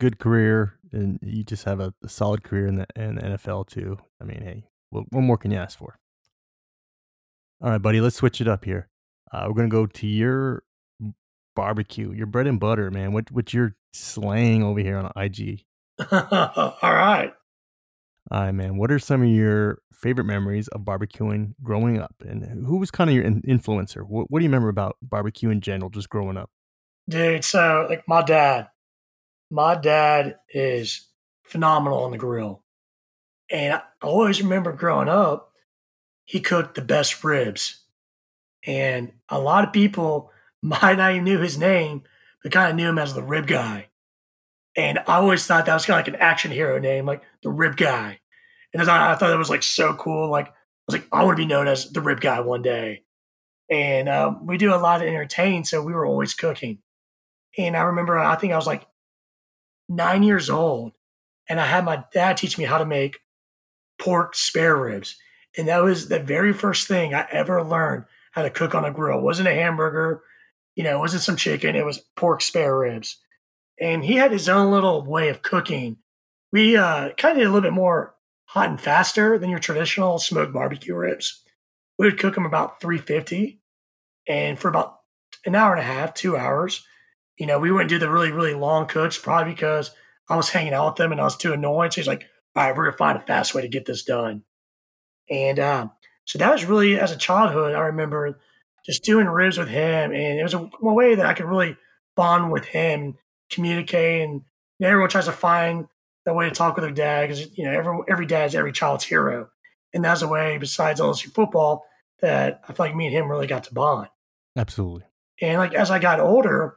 good career and you just have a, a solid career in the in the NFL too. I mean, hey, what, what more can you ask for? All right, buddy, let's switch it up here. Uh, we're gonna go to your barbecue, your bread and butter, man. What what you're slaying over here on IG? All right. All right, man. What are some of your favorite memories of barbecuing growing up, and who was kind of your in- influencer? What, what do you remember about barbecue in general, just growing up? Dude, so like my dad, my dad is phenomenal on the grill, and I always remember growing up, he cooked the best ribs, and a lot of people might not even knew his name, but kind of knew him as the rib guy. And I always thought that was kind of like an action hero name, like the Rib Guy. And I, thought that was like so cool. Like I was like, I want to be known as the Rib Guy one day. And um, we do a lot of entertaining, so we were always cooking. And I remember, I think I was like nine years old, and I had my dad teach me how to make pork spare ribs. And that was the very first thing I ever learned how to cook on a grill. It wasn't a hamburger, you know, it wasn't some chicken, it was pork spare ribs and he had his own little way of cooking. We uh, kind of did a little bit more hot and faster than your traditional smoked barbecue ribs. We would cook them about 350 and for about an hour and a half, two hours. You know, we wouldn't do the really, really long cooks, probably because I was hanging out with them and I was too annoyed. So he's like, all right, we're going to find a fast way to get this done. And um, so that was really, as a childhood, I remember just doing ribs with him. And it was a, a way that I could really bond with him communicate and you know, everyone tries to find the way to talk with their dad because you know every every dad's every child's hero, and that's a way besides LSU football that I feel like me and him really got to bond. Absolutely. And like as I got older,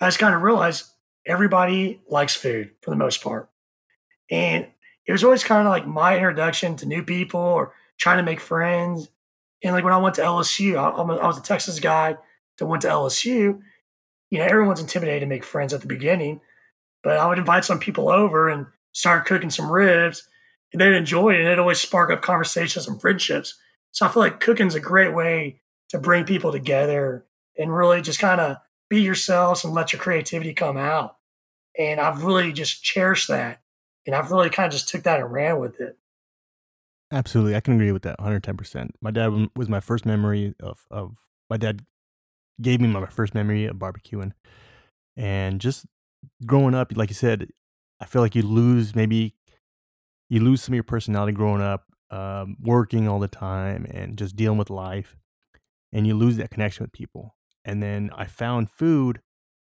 I just kind of realized everybody likes food for the most part, and it was always kind of like my introduction to new people or trying to make friends. And like when I went to LSU, I, I was a Texas guy that went to LSU, you know, everyone's intimidated to make friends at the beginning, but I would invite some people over and start cooking some ribs and they'd enjoy it and it'd always spark up conversations and friendships. So I feel like cooking's a great way to bring people together and really just kind of be yourselves and let your creativity come out. And I've really just cherished that. And I've really kind of just took that and ran with it. Absolutely. I can agree with that 110%. My dad was my first memory of, of my dad gave me my first memory of barbecuing. And just growing up, like you said, I feel like you lose maybe you lose some of your personality growing up, um, working all the time and just dealing with life, and you lose that connection with people. And then I found food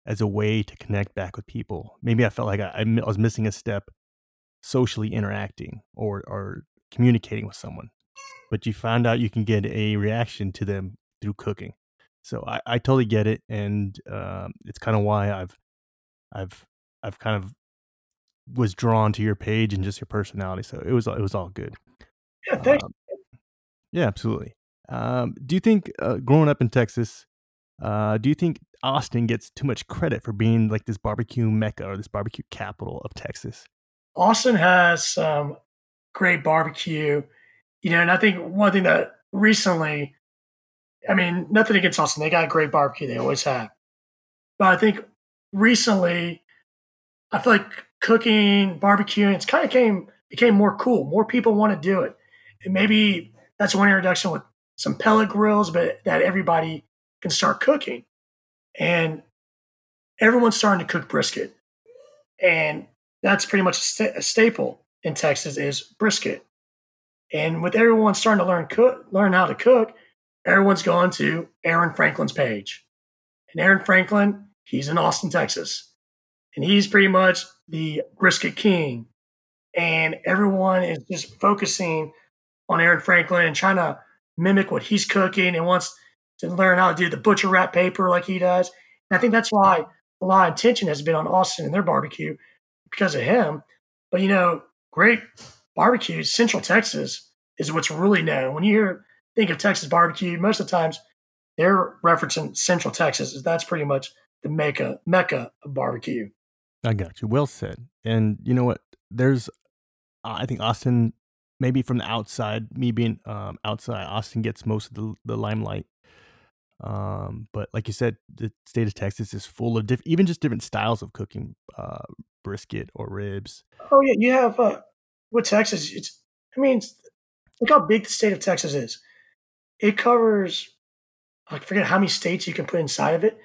as a way to connect back with people. Maybe I felt like I, I was missing a step socially interacting or or communicating with someone, but you found out you can get a reaction to them through cooking. So I, I totally get it, and um, it's kind of why I've I've I've kind of was drawn to your page and just your personality. So it was it was all good. Yeah, thanks. Um, yeah, absolutely. Um, do you think uh, growing up in Texas, uh, do you think Austin gets too much credit for being like this barbecue mecca or this barbecue capital of Texas? Austin has some great barbecue, you know, and I think one thing that recently I mean, nothing against Austin. They got great barbecue. They always have. But I think recently, I feel like cooking, barbecuing, it's kind of came became more cool. More people want to do it. And maybe that's one introduction with some pellet grills, but that everybody can start cooking. And everyone's starting to cook brisket. And that's pretty much a, sta- a staple in Texas is brisket. And with everyone starting to learn cook, learn how to cook, everyone's going to Aaron Franklin's page. And Aaron Franklin, he's in Austin, Texas. And he's pretty much the brisket king. And everyone is just focusing on Aaron Franklin and trying to mimic what he's cooking and wants to learn how to do the butcher wrap paper like he does. And I think that's why a lot of attention has been on Austin and their barbecue because of him. But you know, great barbecue, Central Texas is what's really known. When you hear think of Texas barbecue, most of the times they're referencing Central Texas. That's pretty much the mecca mecca of barbecue. I got you. Well said. And you know what? There's, uh, I think Austin, maybe from the outside, me being um, outside, Austin gets most of the, the limelight. Um, but like you said, the state of Texas is full of diff- even just different styles of cooking, uh, brisket or ribs. Oh yeah, you have uh, with Texas. It's I mean, look how big the state of Texas is. It covers I forget how many states you can put inside of it,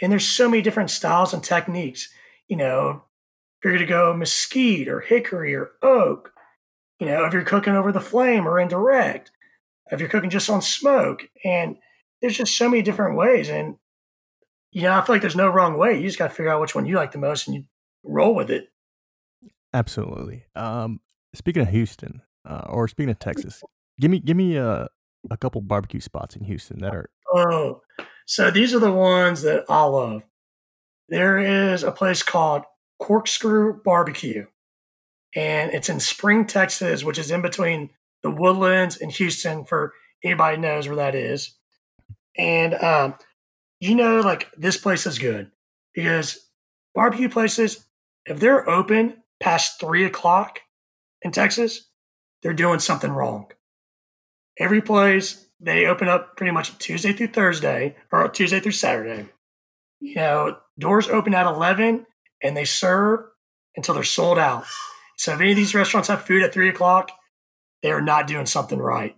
and there's so many different styles and techniques. You know, if you're going to go mesquite or hickory or oak, you know, if you're cooking over the flame or indirect, if you're cooking just on smoke, and there's just so many different ways. And you know, I feel like there's no wrong way. You just got to figure out which one you like the most and you roll with it. Absolutely. Um, speaking of Houston, uh, or speaking of Texas, give me give me a a couple barbecue spots in Houston that are. Oh, so these are the ones that I love. There is a place called Corkscrew Barbecue, and it's in Spring, Texas, which is in between the Woodlands and Houston. For anybody knows where that is, and um, you know, like this place is good because barbecue places, if they're open past three o'clock in Texas, they're doing something wrong. Every place they open up pretty much Tuesday through Thursday or Tuesday through Saturday. You know, doors open at 11 and they serve until they're sold out. So if any of these restaurants have food at three o'clock, they are not doing something right.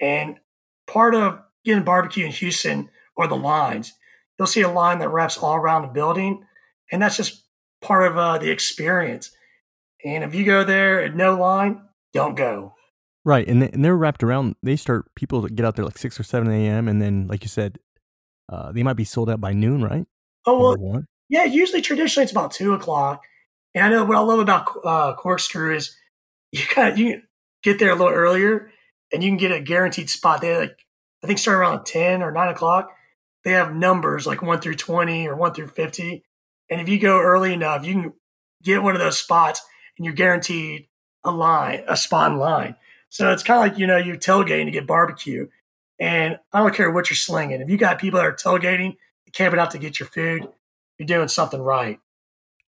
And part of getting barbecue in Houston are the lines. You'll see a line that wraps all around the building, and that's just part of uh, the experience. And if you go there at no line, don't go. Right, and they, and they're wrapped around. They start people get out there like six or seven a.m. and then, like you said, uh, they might be sold out by noon, right? Oh well, yeah. Usually, traditionally, it's about two o'clock. And I know what I love about uh, Corkscrew is you got you get there a little earlier, and you can get a guaranteed spot. They like I think start around ten or nine o'clock. They have numbers like one through twenty or one through fifty, and if you go early enough, you can get one of those spots, and you're guaranteed a line, a spot in line. So it's kind of like, you know, you're tailgating to get barbecue. And I don't care what you're slinging. If you got people that are tailgating, camping out to get your food, you're doing something right.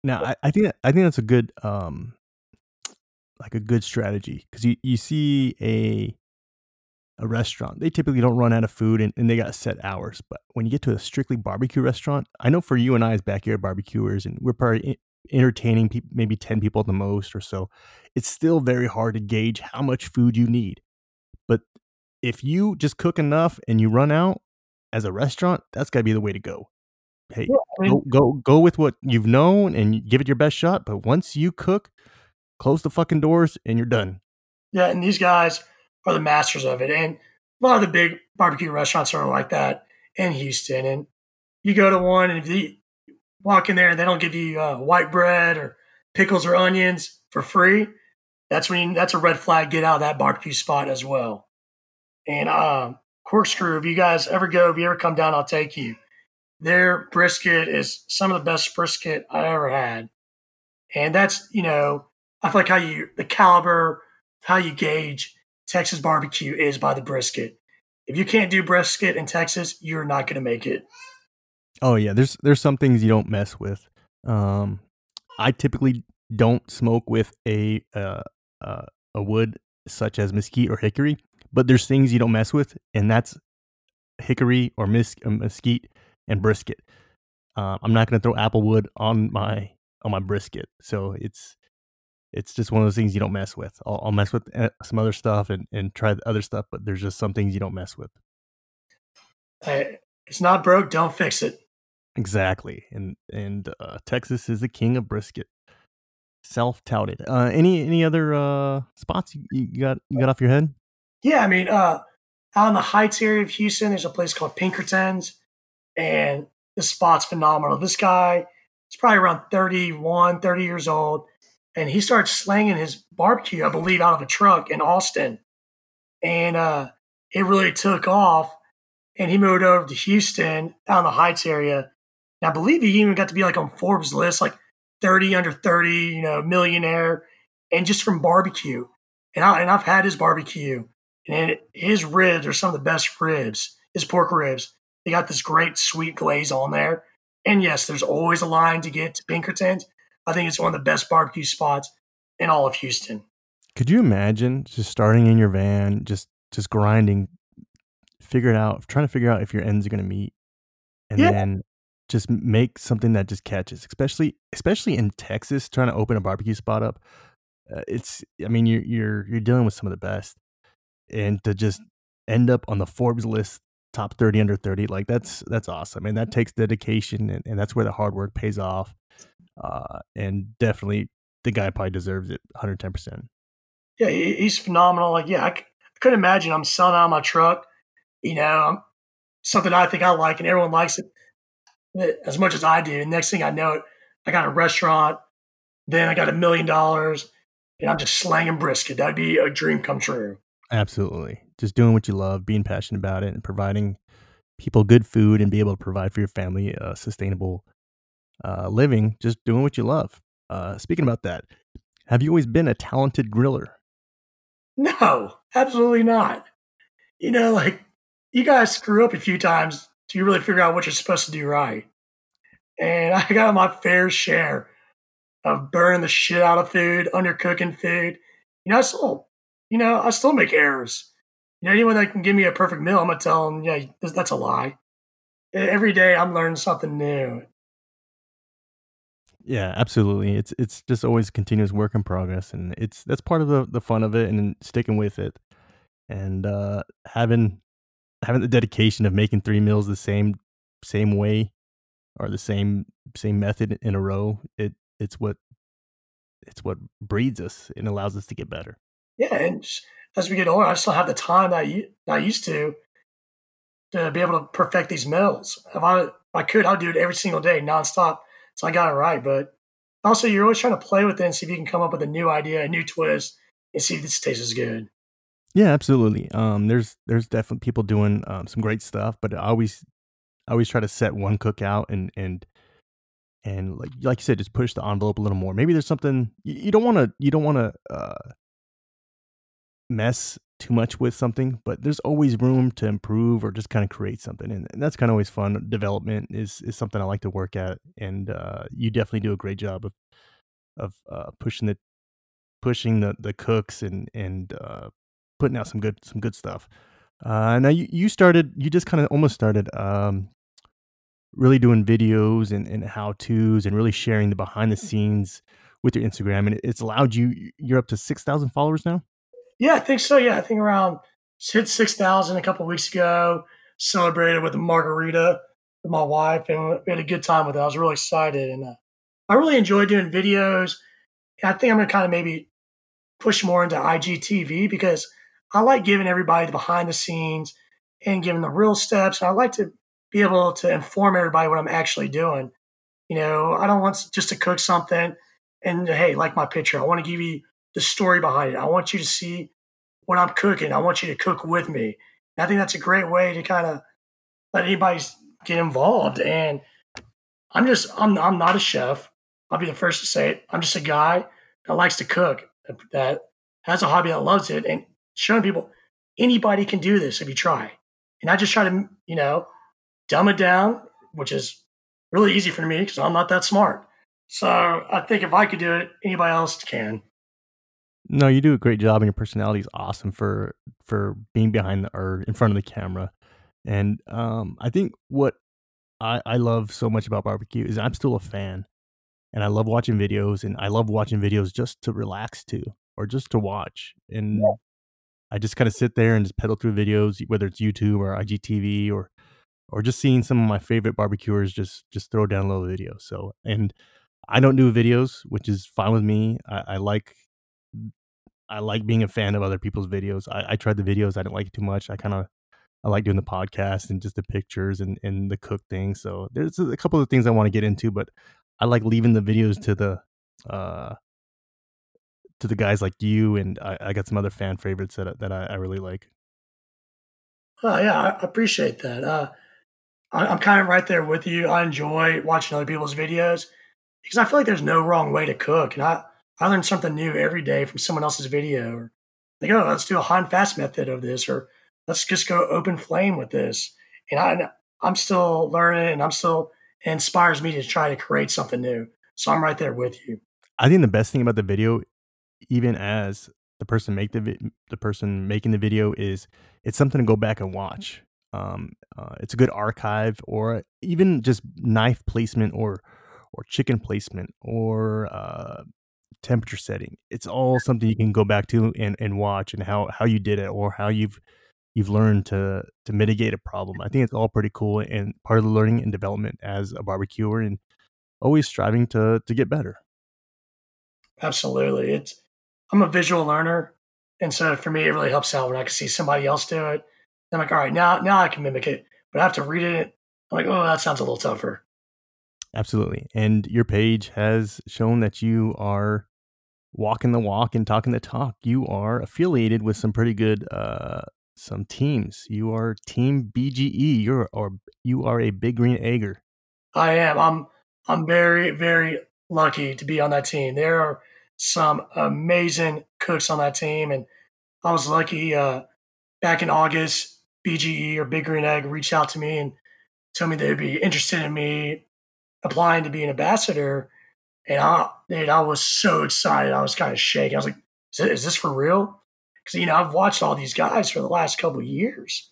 Now, I, I think that, I think that's a good, um, like a good strategy because you, you see a a restaurant, they typically don't run out of food and, and they got set hours. But when you get to a strictly barbecue restaurant, I know for you and I as backyard barbecuers, and we're probably entertaining people, maybe 10 people at the most or so, it's still very hard to gauge how much food you need. But if you just cook enough and you run out as a restaurant, that's got to be the way to go. Hey, yeah, I mean, go, go go with what you've known and give it your best shot. But once you cook, close the fucking doors and you're done. Yeah, and these guys are the masters of it. And a lot of the big barbecue restaurants are like that in Houston. And you go to one, and if the walk in there and they don't give you uh, white bread or pickles or onions for free, that's when you, that's a red flag. Get out of that barbecue spot as well. And um, Corkscrew, if you guys ever go, if you ever come down, I'll take you. Their brisket is some of the best brisket I ever had, and that's you know I feel like how you the caliber, how you gauge Texas barbecue is by the brisket. If you can't do brisket in Texas, you're not going to make it. Oh yeah, there's there's some things you don't mess with. Um, I typically don't smoke with a uh, uh, a wood such as mesquite or hickory, but there's things you don't mess with, and that's hickory or mes- uh, mesquite and brisket. Uh, I'm not going to throw apple wood on my on my brisket, so it's it's just one of those things you don't mess with. I'll, I'll mess with uh, some other stuff and and try the other stuff, but there's just some things you don't mess with. I, it's not broke, don't fix it. Exactly, and and uh, Texas is the king of brisket. Self touted. Uh, any any other uh, spots you, you got you got off your head? Yeah, I mean, uh, out in the Heights area of Houston, there's a place called Pinkertons, and the spot's phenomenal. This guy is probably around 31, 30 years old, and he starts slanging his barbecue, I believe, out of a truck in Austin, and uh, it really took off. And he moved over to Houston, in the Heights area, and I believe he even got to be like on Forbes list, like 30 under 30, you know, millionaire. and just from barbecue. And, I, and I've had his barbecue, and his ribs are some of the best ribs, his pork ribs. They got this great sweet glaze on there. And yes, there's always a line to get to Pinkerton's. I think it's one of the best barbecue spots in all of Houston. Could you imagine just starting in your van, just just grinding, figuring out, trying to figure out if your ends are going to meet, and Yeah. then just make something that just catches, especially especially in Texas, trying to open a barbecue spot up. Uh, it's, I mean, you're you're you're dealing with some of the best, and to just end up on the Forbes list, top thirty under thirty, like that's that's awesome, and that takes dedication, and, and that's where the hard work pays off. Uh, and definitely, the guy probably deserves it, one hundred ten percent. Yeah, he, he's phenomenal. Like, yeah, I, c- I couldn't imagine I'm selling out my truck, you know, I'm, something I think I like and everyone likes it eh, as much as I do. And next thing I know, I got a restaurant, then I got a million dollars, and I'm just slanging brisket. That'd be a dream come true. Absolutely. Just doing what you love, being passionate about it, and providing people good food and be able to provide for your family a sustainable uh, living, just doing what you love. Uh, speaking about that, have you always been a talented griller? No, absolutely not. You know, like you guys screw up a few times till you really figure out what you're supposed to do right. And I got my fair share of burning the shit out of food, undercooking food. You know, I still, you know, I still make errors. You know, anyone that can give me a perfect meal, I'm gonna tell them, yeah, that's- a lie. Every day, I'm learning something new. Yeah, absolutely. It's it's just always continuous work in progress, and it's that's part of the the fun of it, and sticking with it, and uh, having having the dedication of making three meals the same same way or the same same method in a row. It it's what it's what breeds us and allows us to get better. Yeah, and as we get older, I still have the time that I, that I used to to be able to perfect these meals. If I if I could, I'd do it every single day, nonstop. So I got it right. But also, you're always trying to play with it and see if you can come up with a new idea, a new twist, and see if this tastes as good. Yeah, absolutely. Um, there's there's definitely people doing um, some great stuff, but I always I always try to set one cook out and and and like like you said, just push the envelope a little more. Maybe there's something you, don't want to you don't want to uh, mess too much with something, but there's always room to improve or just kind of create something, and, and that's kind of always fun. Development is is something I like to work at, and uh, you definitely do a great job of of uh, pushing the pushing the the cooks and and uh, putting out some good some good stuff. Uh, now you you started you just kind of almost started um, really doing videos and, and how tos and really sharing the behind the scenes with your Instagram, and it's allowed you. You're up to six thousand followers now. Yeah, I think so. Yeah, I think around hit six thousand a couple weeks ago. Celebrated with a margarita with my wife, and we had a good time with it. I was really excited, and uh, I really enjoy doing videos. I think I'm gonna kind of maybe push more into IGTV because I like giving everybody the behind the scenes and giving the real steps. I like to be able to inform everybody what I'm actually doing. You know, I don't want just to cook something and hey, like my picture. I want to give you the story behind it. I want you to see what I'm cooking. I want you to cook with me. And I think that's a great way to kind of let anybody get involved. And I'm just I'm I'm not a chef. I'll be the first to say it. I'm just a guy that likes to cook, that has a hobby that loves it, and showing people anybody can do this if you try. And I just try to you know dumb it down, which is really easy for me because I'm not that smart. So I think if I could do it, anybody else can. No, you do a great job, and your personality is awesome for for being behind the or in front of the camera. And um, I think what I, I love so much about barbecue is I'm still a fan, and I love watching videos, and I love watching videos just to relax to, or just to watch. And Yeah. I just kind of sit there and just pedal through videos, whether it's YouTube or IGTV or or just seeing some of my favorite barbecuers just just throw down a little video. So, and I don't do videos, which is fine with me. I, I like I like being a fan of other people's videos. I, I tried the videos, I didn't like it too much. I kind of I like doing the podcast and just the pictures and and the cook thing. So there's a couple of things I want to get into, but I like leaving the videos to the uh to the guys like you and I, I got some other fan favorites that that I, I really like. Oh, yeah, I appreciate that. Uh, I, I'm kind of right there with you. I enjoy watching other people's videos because I feel like there's no wrong way to cook, and I I learn something new every day from someone else's video. Or they go, oh, let's do a hot and fast method of this, or let's just go open flame with this. And I, I'm still learning, and I'm still it inspires me to try to create something new. So I'm right there with you. I think the best thing about the video, even as the person make the vi- the person making the video, is it's something to go back and watch. Um, uh, it's a good archive, or even just knife placement, or or chicken placement, or uh, temperature setting. It's all something you can go back to and, and watch, and how how you did it, or how you've you've learned to to mitigate a problem. I think it's all pretty cool and part of the learning and development as a barbecuer, and always striving to to get better. Absolutely, it's I'm a visual learner, and so for me, it really helps out when I can see somebody else do it. I'm like, all right, now now I can mimic it, but I have to read it. I'm like, oh, that sounds a little tougher. Absolutely. And your page has shown that you are walking the walk and talking the talk. You are affiliated with some pretty good uh some teams. You are team BGE. You're or you are a big green egger. I am. I'm I'm very, very lucky to be on that team. There are some amazing cooks on that team. And I was lucky uh back in August, BGE or Big Green Egg reached out to me and told me they'd be interested in me applying to be an ambassador. And I, dude, I was so excited. I was kind of shaking. I was like, is, this for real? Because, you know, I've watched all these guys for the last couple years.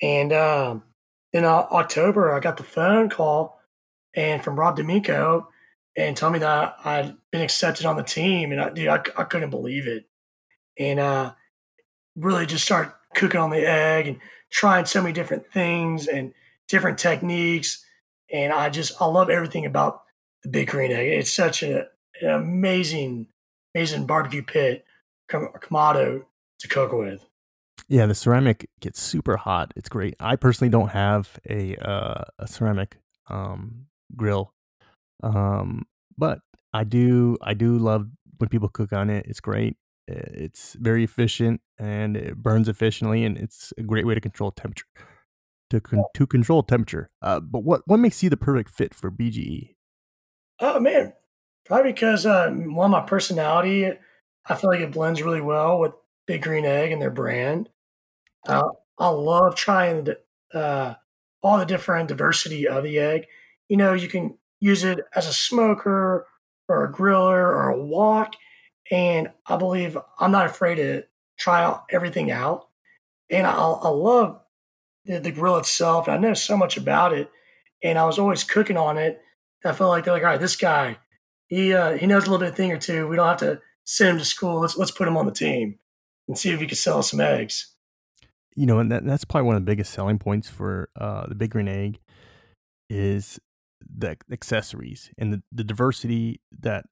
And um, in uh, October, I got the phone call and from Rob D'Amico and told me that I'd been accepted on the team. And I, dude, I, I couldn't believe it. And uh, really just start cooking on the egg and trying so many different things and different techniques and I just I love everything about the Big Green Egg. It's such a, an amazing, amazing barbecue pit, Kamado to cook with. Yeah, the ceramic gets super hot. It's great. I personally don't have a uh, a ceramic um, grill, um, but I do I do love when people cook on it. It's great. It's very efficient and it burns efficiently, and it's a great way to control temperature to con- to control temperature. Uh, but what what makes you the perfect fit for BGE? Oh man, probably because uh, one my personality. I feel like it blends really well with Big Green Egg and their brand. Uh, I love trying the, uh, all the different diversity of the egg. You know, you can use it as a smoker or a griller or a wok, and I believe I'm not afraid to try everything out. And I, I love the, the grill itself. I know so much about it, and I was always cooking on it. I felt like they're like, all right, this guy, he uh, he knows a little bit of thing or two. We don't have to send him to school. Let's let's put him on the team and see if he can sell some eggs. You know, and that, that's probably one of the biggest selling points for uh, the Big Green Egg is the accessories and the, the diversity that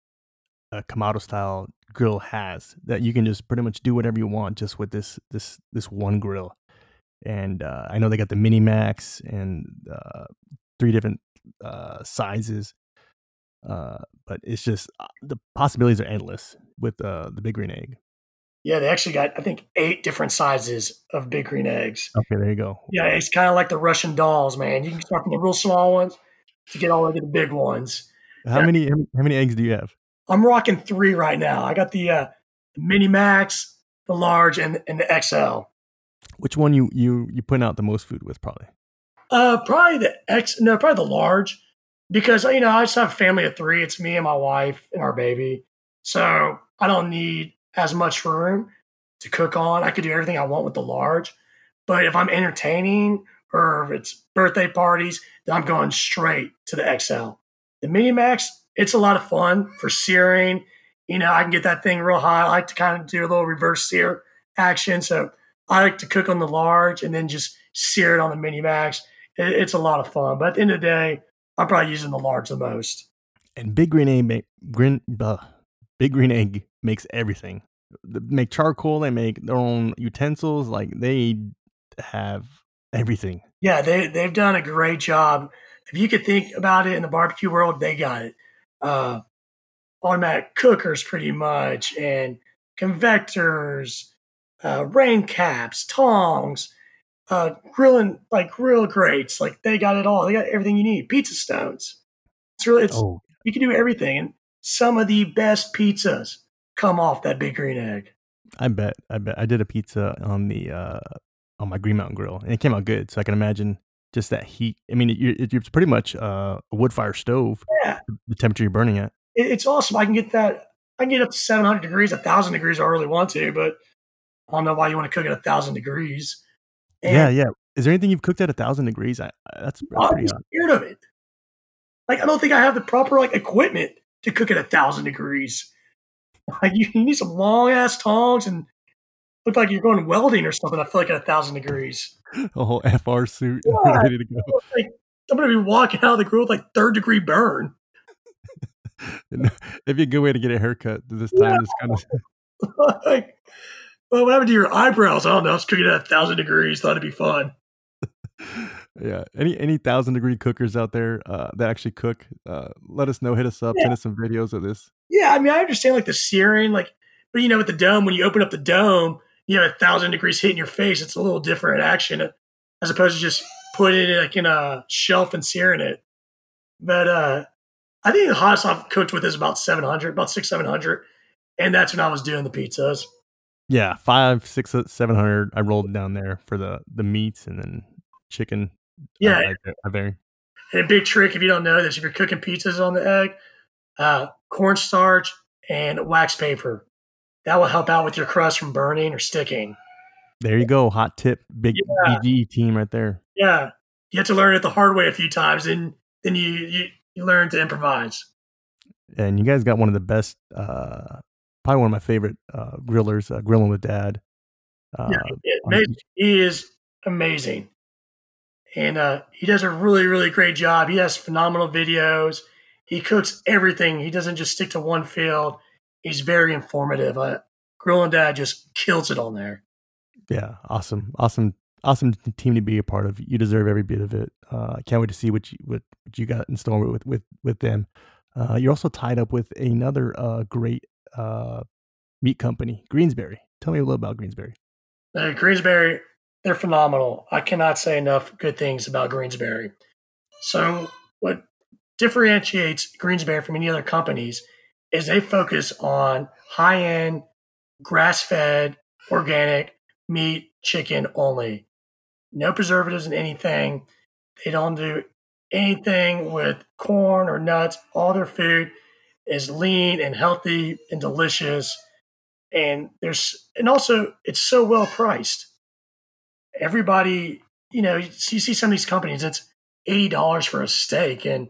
a Kamado style grill has. That you can just pretty much do whatever you want just with this this this one grill and uh, I know they got the mini max and uh, three different uh, sizes. Uh, but it's just uh, the possibilities are endless with uh, the big green egg. Yeah, they actually got I think eight different sizes of big green eggs. Okay, there you go. Yeah, it's kind of like the Russian dolls, man. You can start from the real small ones to get all the way to the big ones. How yeah. many how many eggs do you have? I'm rocking three right now. I got the, uh, mini max, the large, and and the XL. Which one you you you put out the most food with probably? Uh, probably the X. No, probably the large, because you know I just have a family of three. It's me and my wife and our baby, so I don't need as much room to cook on. I could do everything I want with the large, but if I'm entertaining or if it's birthday parties, then I'm going straight to the XL. The Mini Max, it's a lot of fun for searing. You know, I can get that thing real high. I like to kind of do a little reverse sear action, so I like to cook on the large and then just sear it on the mini max. It, it's a lot of fun. But at the end of the day, I'm probably using the large the most. And Big Green Egg, make, green, uh, Big Green Egg makes everything. They make charcoal. They make their own utensils. Like they have everything. Yeah, they they've done a great job. If you could think about it in the barbecue world, they got it. Uh, automatic cookers, pretty much, and convectors uh, rain caps, tongs, uh, grilling like grill grates. Like they got it all. They got everything you need. Pizza stones. It's really it's oh. you can do everything. And some of the best pizzas come off that big green egg. I bet. I bet. I did a pizza on the uh on my Green Mountain Grill, and it came out good. So I can imagine just that heat. I mean, it, it's pretty much uh, a wood fire stove. Yeah, the temperature you're burning at. It, it's awesome. I can get that. I can get up to 700 degrees, a thousand degrees. I really want to, but I don't know why you want to cook at a thousand degrees. And yeah, yeah. Is there anything you've cooked at a thousand degrees? I, that's, I'm scared of it. Like I don't think I have the proper like equipment to cook at a thousand degrees. Like you, you need some long ass tongs and look like you're going welding or something. I feel like at a thousand degrees. A whole FR suit yeah. ready to go. Like, I'm gonna be walking out of the grill with like third degree burn. It'd be a good way to get a haircut this time. Yeah. Just kind of like, well, what happened to your eyebrows? I don't know. I was cooking at a thousand degrees. Thought it'd be fun. yeah. Any any thousand degree cookers out there uh, that actually cook? Uh, let us know. Hit us up. Yeah. Send us some videos of this. Yeah, I mean, I understand like the searing, like, but you know, with the dome, when you open up the dome, you have a thousand degrees hitting your face. It's a little different action as opposed to just putting it like in a shelf and searing it. But uh, I think the hottest I've cooked with is about 700, about six, 700. And that's when I was doing the pizzas. Yeah, five, six, seven hundred. I rolled down there for the the meats and then chicken. Yeah, I, I vary. And a big trick if you don't know this, if you're cooking pizzas on the egg, uh, cornstarch and wax paper. That will help out with your crust from burning or sticking. There you go. Hot tip. Big yeah. BG team right there. Yeah. You have to learn it the hard way a few times and then you, you, you learn to improvise. And you guys got one of the best, uh, probably one of my favorite uh, grillers, uh, Grilling with Dad. Uh, yeah, he is amazing. And uh, he does a really, really great job. He has phenomenal videos. He cooks everything. He doesn't just stick to one field. He's very informative. Uh, Grilling Dad just kills it on there. Yeah, awesome, awesome, awesome team to be a part of. You deserve every bit of it. Uh, I can't wait to see what you what, what you got in store with with with them. Uh, you're also tied up with another uh, great uh, meat company, Greensbury. Tell me a little about Greensbury. Uh, Greensbury, they're phenomenal. I cannot say enough good things about Greensbury. So, what differentiates Greensbury from any other companies is they focus on high end, grass fed, organic meat, chicken only. No preservatives in anything. They don't do anything with corn or nuts. All their food is lean and healthy and delicious. And there's and also it's so well priced. Everybody, you know, you see some of these companies, it's eighty dollars for a steak, and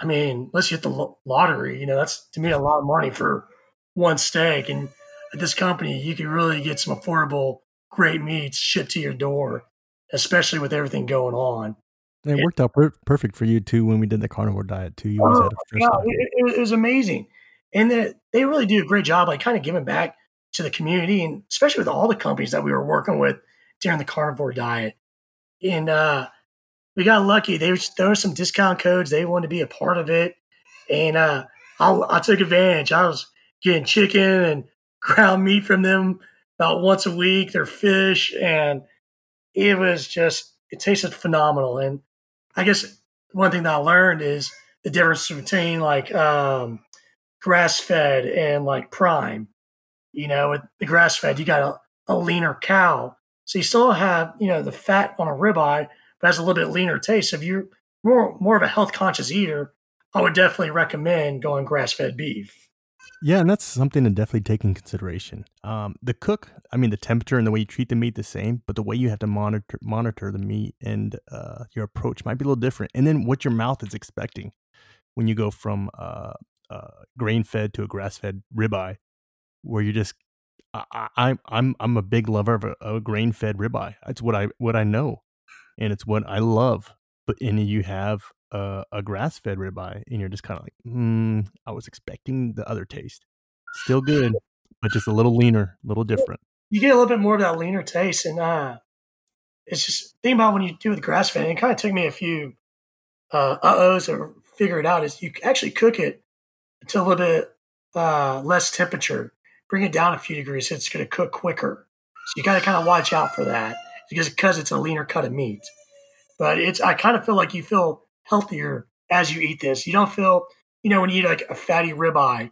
I mean, you hit the lottery, you know, that's to me a lot of money for one steak. And at this company, you can really get some affordable, great meats shipped to your door, especially with everything going on. It and, worked out per- perfect for you too when we did the carnivore diet too. You always oh, had a fresh yeah, it, it, was amazing, and the, they really do a great job, like kind of giving back to the community, and especially with all the companies that we were working with during the carnivore diet. And uh, we got lucky. They there were some discount codes. They wanted to be a part of it, and uh, I, I took advantage. I was getting chicken and ground meat from them about once a week. Their fish, and it was just it tasted phenomenal. And I guess one thing that I learned is the difference between like um, grass fed and like prime. You know, with the grass fed, you got a, a leaner cow, so you still have you know the fat on a ribeye but has a little bit leaner taste. So if you're more more of a health conscious eater, I would definitely recommend going grass fed beef. Yeah, and that's something to definitely take in consideration. Um, the cook, I mean, the temperature and the way you treat the meat the same, but the way you have to monitor monitor the meat and uh, your approach might be a little different. And then what your mouth is expecting when you go from uh, uh, grain fed to a grass fed ribeye, where you just I, I, I'm I'm a big lover of a, a grain fed ribeye. That's what I what I know and it's what I love. But and you have a, a grass fed ribeye, and you're just kind of like, hmm, I was expecting the other taste. Still good, but just a little leaner, a little different. You get a little bit more of that leaner taste, and uh, it's just think about when you do with grass fed. and It kind of took me a few uh ohs to figure it out. Is you actually cook it to a little bit uh, less temperature, bring it down a few degrees. So it's going to cook quicker. So you got to kind of watch out for that because because it's a leaner cut of meat. But it's I kind of feel like you feel healthier as you eat this. You don't feel you know when you eat like a fatty ribeye,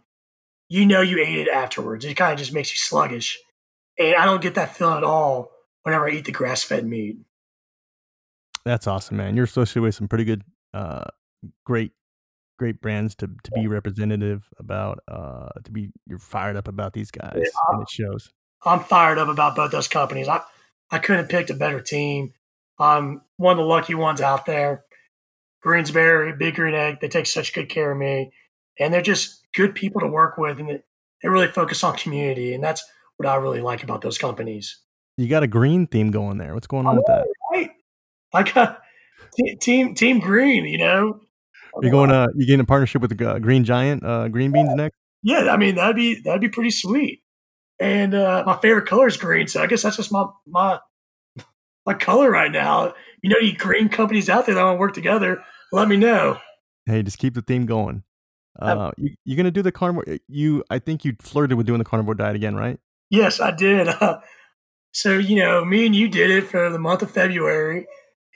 you know you ate it afterwards. It kind of just makes you sluggish. And I don't get that feeling at all whenever I eat the grass fed meat. That's awesome, man. You're associated with some pretty good, uh, great, great brands to to be representative about. Uh, to be you're fired up about these guys, Yeah, and it shows. I'm fired up about both those companies. I, I couldn't have picked a better team. I'm one of the lucky ones out there. Greensbury, Big Green Egg, they take such good care of me. And they're just good people to work with. And they, really focus on community. And that's what I really like about those companies. You got a green theme going there. What's going on with that? Right. I got t- team team green, you know. You're going uh you getting a partnership with the uh, Green Giant, uh, Green Beans next. Yeah, I mean that'd be that'd be pretty sweet. And uh, my favorite color is green, so I guess that's just my my my color right now. You know, any green companies out there that want to work together, let me know. Hey, just keep the theme going. Uh, you, you're gonna do the carnivore. You, I think you flirted with doing the carnivore diet again, right? Yes, I did. so you know, me and you did it for the month of February,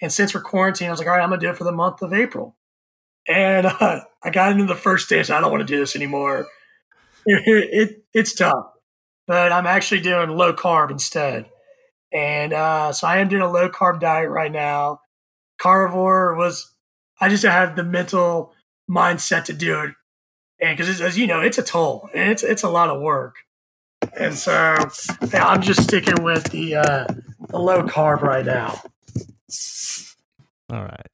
and since we're quarantined, I was like, all right, I'm gonna do it for the month of April. And uh, I got into the first day, so I don't want to do this anymore. It, it, it's tough, but I'm actually doing low carb instead. And uh, so I am doing a low carb diet right now. Carnivore was, I just have the mental mindset to do it. And because, as you know, it's a toll and it's, it's a lot of work. And so yeah, I'm just sticking with the, uh, the low carb right now. All right.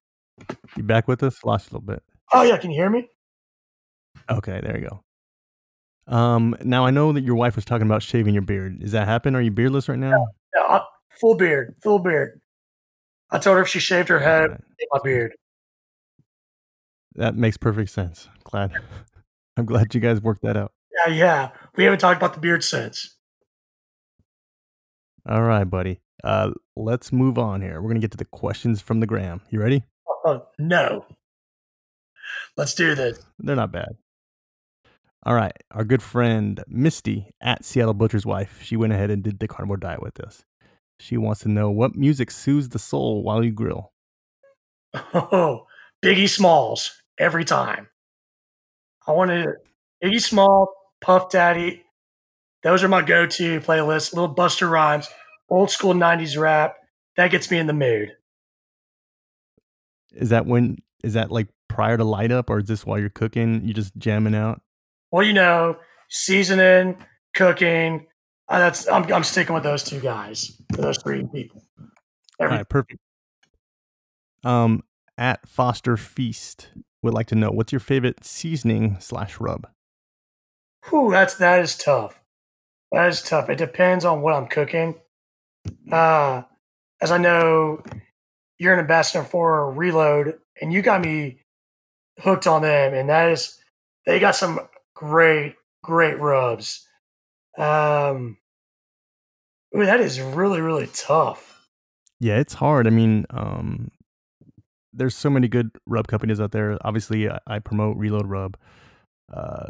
You back with us? Lost a little bit. Oh, yeah. Can you hear me? Okay, there you go. Um, now I know that your wife was talking about shaving your beard. Is that happen? Are you beardless right now? Yeah, full beard, full beard. I told her if she shaved her head, my beard. That makes perfect sense. Glad. I'm glad you guys worked that out. Yeah, yeah. We haven't talked about the beard since. All right, buddy. Uh, let's move on here. We're gonna get to the questions from the gram. You ready? Oh, no. Let's do this. They're not bad. All right. Our good friend Misty at Seattle Butcher's Wife, she went ahead and did the carnivore diet with us. She wants to know what music soothes the soul while you grill. Oh, Biggie Smalls every time. I want wanted Biggie Small, Puff Daddy. Those are my go-to playlists. Little Busta Rhymes, old school '90s rap. That gets me in the mood. Is that when? Is that like prior to light up, or is this while you're cooking? You just jamming out? Well, you know, seasoning, cooking. Uh, that's I'm, I'm sticking with those two guys. Those three people. Every, right, perfect. Um, at Foster Feast would like to know what's your favorite seasoning slash rub. Whew, that's that is tough. That is tough. It depends on what I'm cooking. Uh, as I know, you're an ambassador for Reload, and you got me hooked on them, and that is they got some great, great rubs. Um, ooh, that is really, really tough. Yeah, it's hard. I mean, um, there's so many good rub companies out there. Obviously, I, I promote Reload Rub, uh,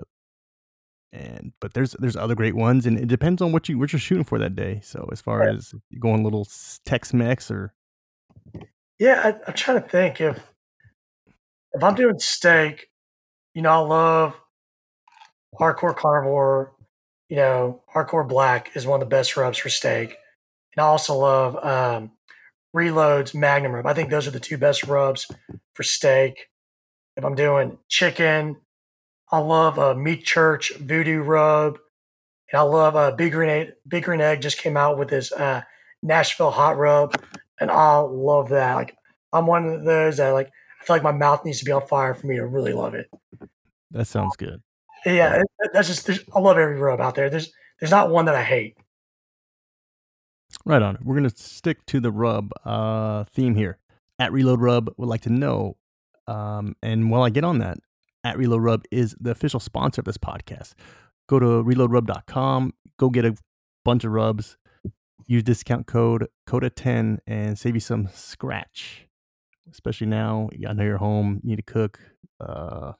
and but there's there's other great ones, and it depends on what you what you're shooting for that day. So as far as going a little Tex Mex or Yeah, I, I'm trying to think if if I'm doing steak, you know, I love hardcore carnivore. You know, hardcore black is one of the best rubs for steak, and I also love um, Reload's Magnum rub. I think those are the two best rubs for steak. If I'm doing chicken, I love uh, Meat Church Voodoo rub, and I love uh, Big Green Egg. Big Green Egg just came out with this uh, Nashville hot rub, and I love that. Like I'm one of those that like I feel like my mouth needs to be on fire for me to really love it. that sounds good. Yeah, that's just I love every rub out there. There's there's not one that I hate. Right on. We're gonna stick to the rub uh, theme here. At Reload Rub would like to know, um, and while I get on that, at Reload Rub is the official sponsor of this podcast. Go to reloadrub.com, go get a bunch of rubs, use discount code CODA10 and save you some scratch. Especially now, I know you're home, you need to cook. Uh,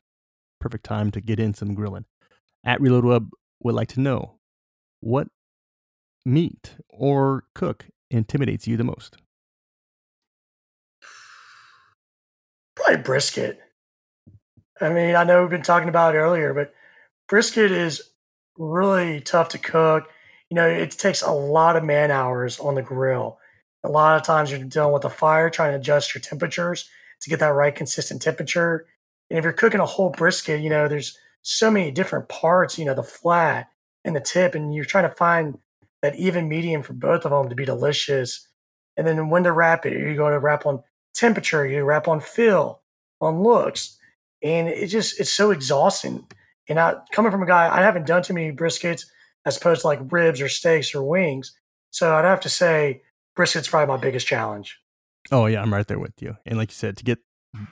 perfect time to get in some grilling. At Reload Rub would like to know what meat or cook intimidates you the most? Probably brisket. I mean, I know we've been talking about it earlier, but brisket is really tough to cook. You know, it takes a lot of man hours on the grill. A lot of times you're dealing with the fire, trying to adjust your temperatures to get that right consistent temperature. And if you're cooking a whole brisket, you know, there's so many different parts, you know, the flat and the tip, and you're trying to find that even medium for both of them to be delicious. And then when to wrap it, you go to wrap on temperature, you wrap on feel, on looks. And it just, it's so exhausting. And I, coming from a guy, I haven't done too many briskets as opposed to like ribs or steaks or wings. So I'd have to say brisket's probably my biggest challenge. Oh yeah, I'm right there with you. And like you said, to get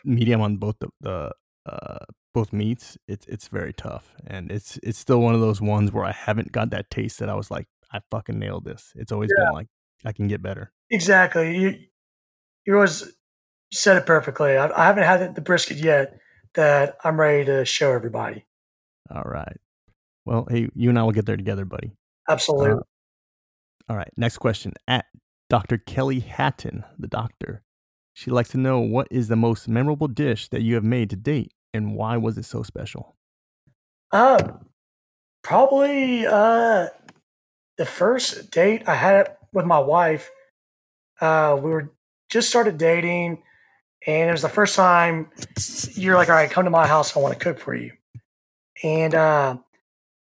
medium on both the, the uh, both meats, it's it's very tough, and it's it's still one of those ones where I haven't got that taste that I was like, I fucking nailed this. It's always yeah. been like I can get better. Exactly. You you always said it perfectly. I, I haven't had the brisket yet that I'm ready to show everybody. All right. Well, hey, you and I will get there together, buddy. Absolutely. Uh, all right. Next question at Dr. Kelly Hatton, the doctor. She likes to know what is the most memorable dish that you have made to date and why was it so special? Uh, probably uh, the first date I had with my wife. Uh, we were just started dating, and it was the first time you're like, all right, come to my house. I want to cook for you. And uh,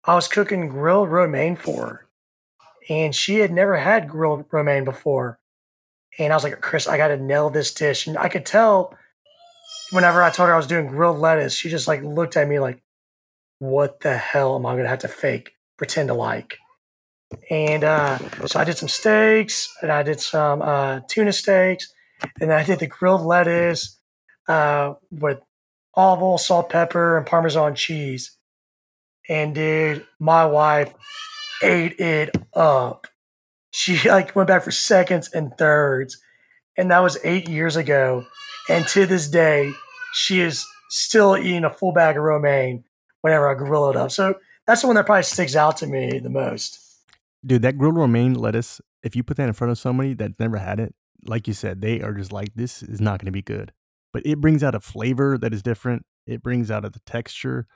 I was cooking grilled romaine for her and she had never had grilled romaine before. And I was like, Chris, I got to nail this dish. And I could tell whenever I told her I was doing grilled lettuce, she just like looked at me like, what the hell am I going to have to fake, pretend to like? And uh, so I did some steaks and I did some uh, tuna steaks. And then I did the grilled lettuce uh, with olive oil, salt, pepper, and Parmesan cheese. And dude, my wife ate it up. She like went back for seconds and thirds. And that was eight years ago. And to this day, she is still eating a full bag of romaine whenever I grill it up. So that's the one that probably sticks out to me the most. Dude, that grilled romaine lettuce, if you put that in front of somebody that's never had it, like you said, they are just like, this is not going to be good. But it brings out a flavor that is different. It brings out the texture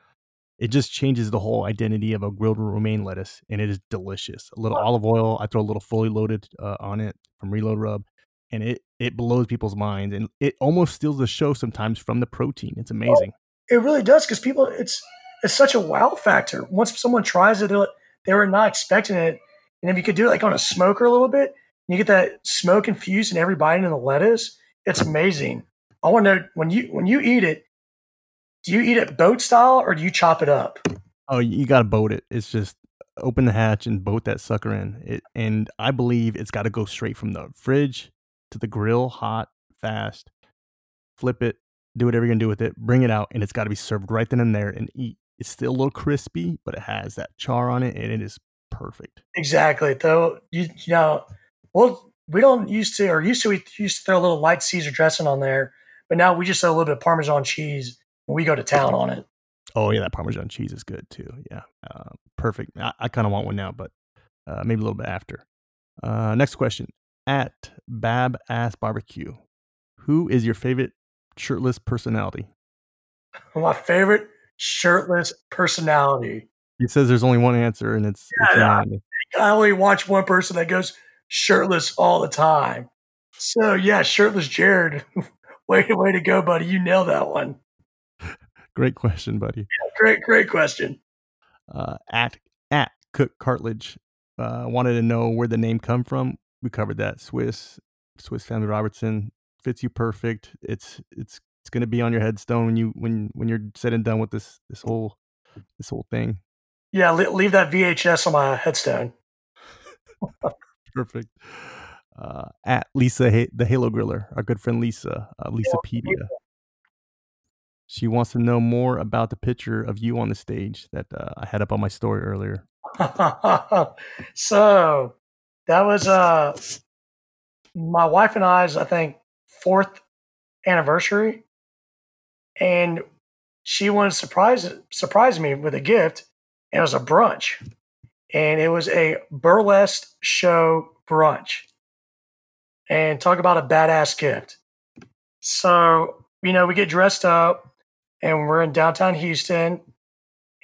it just changes the whole identity of a grilled romaine lettuce and it is delicious a little olive oil i throw a little fully loaded uh, on it from reload rub and it it blows people's minds and it almost steals the show sometimes from the protein it's amazing it really does because people it's it's such a wow factor once someone tries it they were not expecting it and if you could do it like on a smoker a little bit you get that smoke infused in every bite in the lettuce it's amazing i want to know when you when you eat it do you eat it boat style or do you chop it up? Oh, you got to boat it. It's just open the hatch and boat that sucker in. It, and I believe it's got to go straight from the fridge to the grill, hot, fast. Flip it, do whatever you're gonna do with it. Bring it out, and it's got to be served right then and there and eat. It's still a little crispy, but it has that char on it, and it is perfect. Exactly. Though you, you know, well, we don't used to, or used to, we used to throw a little light Caesar dressing on there, but now we just throw a little bit of Parmesan cheese when we go to town on it. Oh yeah, that Parmesan cheese is good too. Yeah, uh, perfect. I, I kind of want one now, but uh, maybe a little bit after. Uh, next question at Bab Ass Barbecue. Who is your favorite shirtless personality? My favorite shirtless personality. He says there's only one answer, and it's, yeah, it's I only watch one person that goes shirtless all the time. So yeah, shirtless Jared. way way to go, buddy! You nailed that one. Great question, buddy. Yeah, great, great question. Uh, at at Cook Cartilage uh, wanted to know where the name come from. We covered that. Swiss Swiss Family Robertson fits you perfect. It's it's it's going to be on your headstone when you when when you're said and done with this this whole this whole thing. Yeah, leave that VHS on my headstone. perfect. Uh, at Lisa the Halo Griller, our good friend Lisa, uh, Lisapedia. She wants to know more about the picture of you on the stage that uh, I had up on my story earlier. so that was uh, my wife and I's, I think, fourth anniversary, and she wanted to surprise surprise me with a gift. And it was a brunch, and it was a burlesque show brunch. And talk about a badass gift. So you know, we get dressed up and we're in downtown Houston.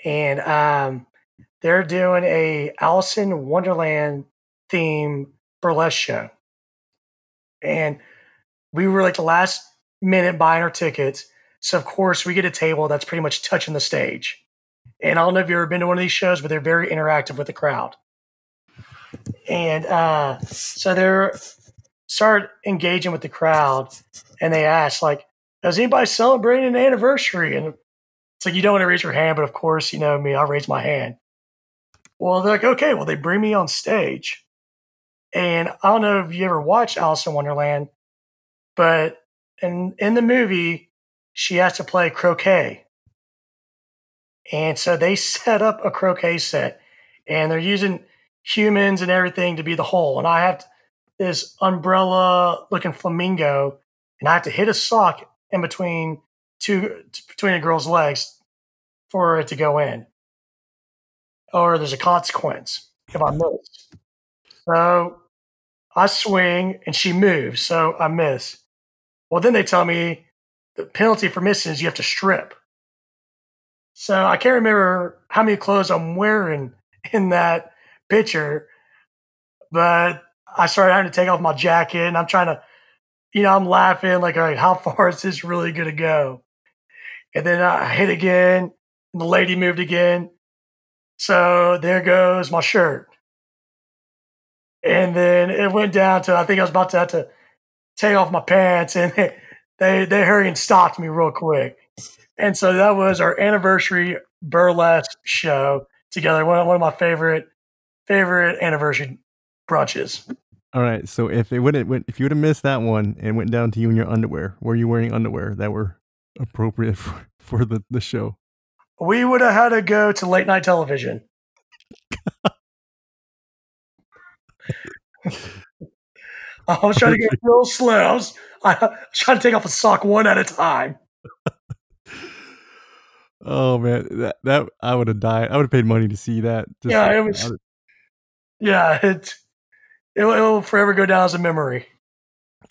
And um, they're doing a Alice in Wonderland theme burlesque show. And we were like the last minute buying our tickets. So of course we get a table that's pretty much touching the stage. And I don't know if you've ever been to one of these shows, but they're very interactive with the crowd. And uh, so they're start engaging with the crowd and they ask like, "Does anybody celebrating an anniversary?" And it's like you don't want to raise your hand, but of course, you know me, I'll raise my hand. Well, they're like, okay, well, they bring me on stage. And I don't know if you ever watched Alice in Wonderland, but in in the movie, she has to play croquet. And so they set up a croquet set and they're using humans and everything to be the hole. And I have this umbrella looking flamingo and I have to hit a sock in between two between a girl's legs for it to go in. Or there's a consequence if I miss. So I swing and she moves, so I miss. Well, then they tell me the penalty for missing is you have to strip. So I can't remember how many clothes I'm wearing in that picture, but I started having to take off my jacket and I'm trying to, you know, I'm laughing like, all right, how far is this really going to go? And then I hit again and the lady moved again. So there goes my shirt. And then it went down to, I think I was about to have to take off my pants and they, they, they hurried and stopped me real quick. And so that was our anniversary burlesque show together. One, one of my favorite favorite anniversary brunches. All right. So if it wouldn't, if you would have missed that one and went down to you in your underwear, were you wearing underwear that were appropriate for, for the, the show? We would have had to go to late night television. I was trying to get real slow. I was, I was trying to take off a sock one at a time. Oh man, that that I would have died. I would have paid money to see that. Just yeah, it was. Yeah, it it will forever go down as a memory.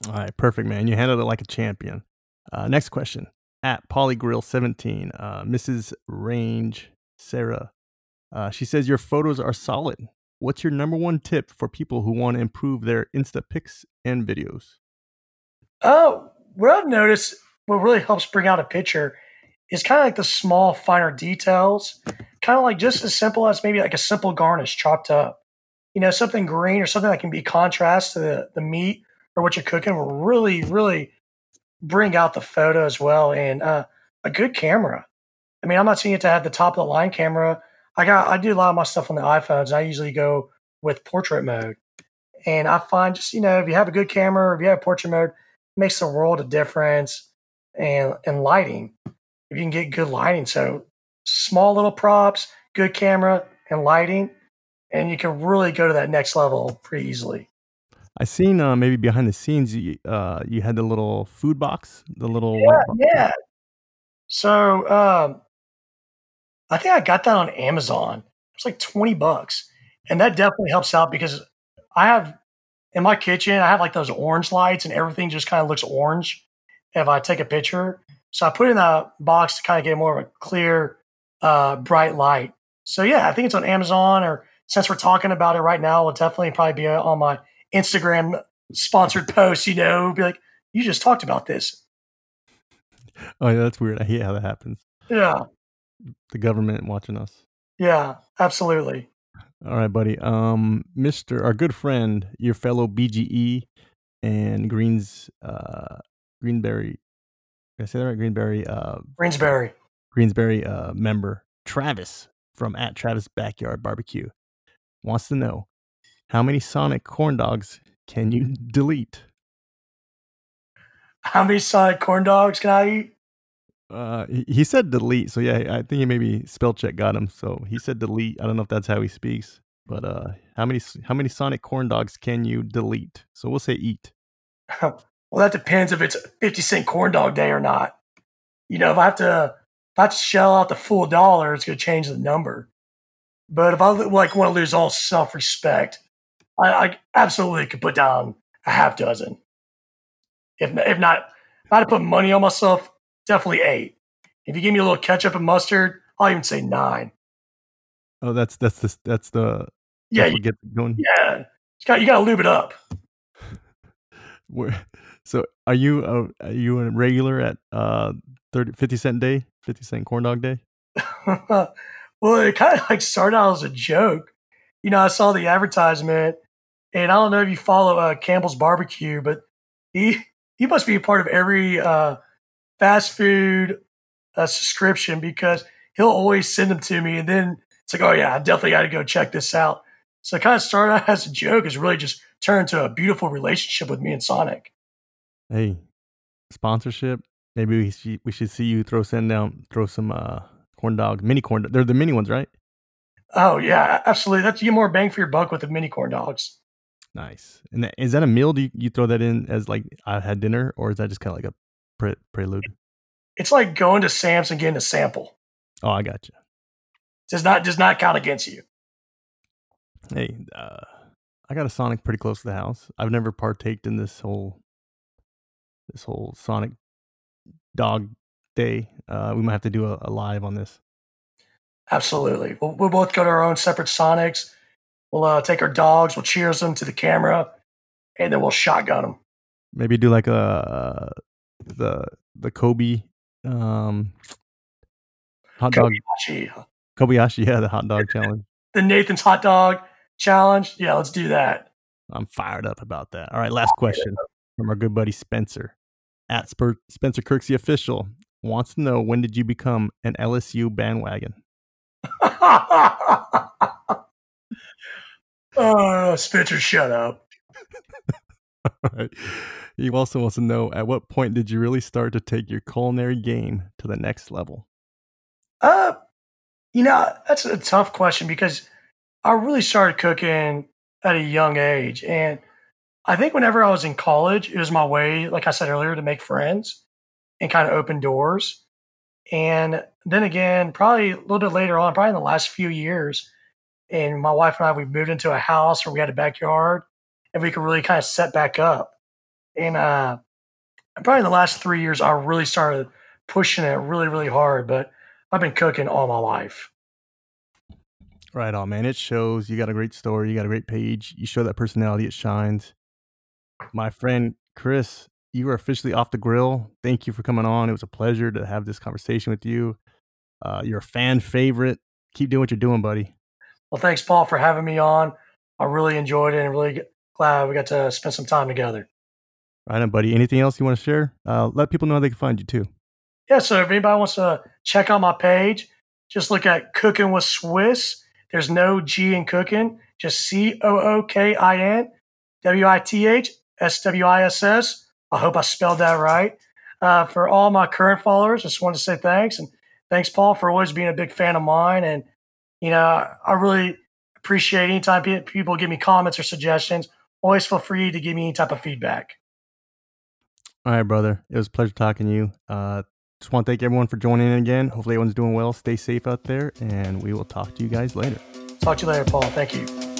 All right, perfect, man. You handled it like a champion. Uh, next question at Polygrill17, uh, Mrs. Range Sarah. Uh, she says your photos are solid. What's your number one tip for people who want to improve their Insta pics and videos? Oh, what I've noticed, what really helps bring out a picture is kind of like the small, finer details, kind of like just as simple as maybe like a simple garnish chopped up. You know, something green or something that can be contrast to the, the meat or what you're cooking will really, really bring out the photo as well. And uh, a good camera. I mean, I'm not saying it to have the top of the line camera. I got I do a lot of my stuff on the iPhones. I usually go with portrait mode. And I find just, you know, if you have a good camera, if you have portrait mode, makes a world of difference and and lighting if you can get good lighting. So small little props, good camera and lighting, and you can really go to that next level pretty easily. I seen uh, maybe behind the scenes you uh, you had the little food box, the little yeah, yeah. So um, I think I got that on Amazon. It's like twenty bucks, and that definitely helps out because I have in my kitchen I have like those orange lights, and everything just kind of looks orange if I take a picture. So I put in that box to kind of get more of a clear, uh, bright light. So yeah, I think it's on Amazon or since we're talking about it right now, it'll definitely probably be on my Instagram sponsored post, you know, be like, you just talked about this. Oh, yeah, that's weird. I hate how that happens. Yeah. The government watching us. Yeah, absolutely. All right, buddy. Um, Mr. our good friend, your fellow BGE and Greens uh Greenberry I say that right? Greenberry. Uh, Greensbury. Greensbury uh, member Travis from at Travis Backyard Barbecue wants to know how many Sonic corn dogs can you delete? How many Sonic corn dogs can I eat? Uh, he, he said delete, so yeah, I think he maybe spell check got him. So he said delete. I don't know if that's how he speaks, but uh, how many how many Sonic corn dogs can you delete? So we'll say eat. Well, that depends if it's 50 cent corn dog day or not. You know, if I have to, if I have to shell out the full dollar, it's going to change the number. But if I like want to lose all self respect, I, I, absolutely could put down a half dozen. If if not, if I had to put money on myself, definitely eight. If you give me a little ketchup and mustard, I'll even say nine. Oh, that's that's the that's the Yeah, that's you, it going. yeah. You got you got to lube it up. Where, so are you a, are you a regular at uh 30, 50 cent day, 50 cent corn dog day? well, it kind of like started out as a joke. You know, I saw the advertisement, and I don't know if you follow uh, Campbell's Barbecue, but he he must be a part of every uh, fast food uh, subscription because he'll always send them to me, and then it's like, oh yeah, I definitely got to go check this out. So it kind of started out as a joke, it's really just turned into a beautiful relationship with me and Sonic. Hey, sponsorship. Maybe we should, we should see you throw send down throw some uh corn dogs, mini corn. They're the mini ones, right? Oh yeah, absolutely. That's you get more bang for your buck with the mini corn dogs. Nice. And that, is that a meal? Do you, you throw that in as like I had dinner, or is that just kind of like a pre- prelude? It's like going to Sam's and getting a sample. Oh, I got you. Does not does not count against you. Hey, uh, I got a Sonic pretty close to the house. I've never partaked in this whole this whole Sonic dog day. Uh, we might have to do a, a live on this. Absolutely. We'll, we'll both go to our own separate Sonics. We'll uh, take our dogs. We'll cheers them to the camera, and then we'll shotgun them. Maybe do like a uh, the the Kobe um hot dog Kobayashi. Kobayashi, yeah, the hot dog challenge. The Nathan's hot dog challenge. Yeah, let's do that. I'm fired up about that. All right, last question from our good buddy Spencer at Spencer Kirksey official wants to know when did you become an LSU bandwagon? oh, Spencer, shut up. He also wants to know at what point did you really start to take your culinary game to the next level? Uh, you know, that's a tough question because I really started cooking at a young age. And I think whenever I was in college, it was my way, like I said earlier, to make friends and kind of open doors. And then again, probably a little bit later on, probably in the last few years, and my wife and I, we moved into a house where we had a backyard and we could really kind of set back up. And uh, probably in the last three years, I really started pushing it really, really hard. But I've been cooking all my life. Right on, man. It shows you got a great story, you got a great page, you show that personality, it shines. My friend Chris, you are officially off the grill. Thank you for coming on. It was a pleasure to have this conversation with you. Uh, you're a fan favorite. Keep doing what you're doing, buddy. Well, thanks, Paul, for having me on. I really enjoyed it and really glad we got to spend some time together. Right on, buddy. Anything else you want to share? Uh, let people know how they can find you too. Yeah, so if anybody wants to check out my page, just look at Cooking with Swiss. There's no G in cooking, just C O O K I N W I T H S W I S S. I hope I spelled that right. Uh, for all my current followers, I just wanted to say thanks. And thanks, Paul, for always being a big fan of mine. And, you know, I really appreciate anytime people give me comments or suggestions. Always feel free to give me any type of feedback. All right, brother. It was a pleasure talking to you. Uh, just want to thank everyone for joining in again. Hopefully, everyone's doing well. Stay safe out there, and we will talk to you guys later. Talk to you later, Paul. Thank you.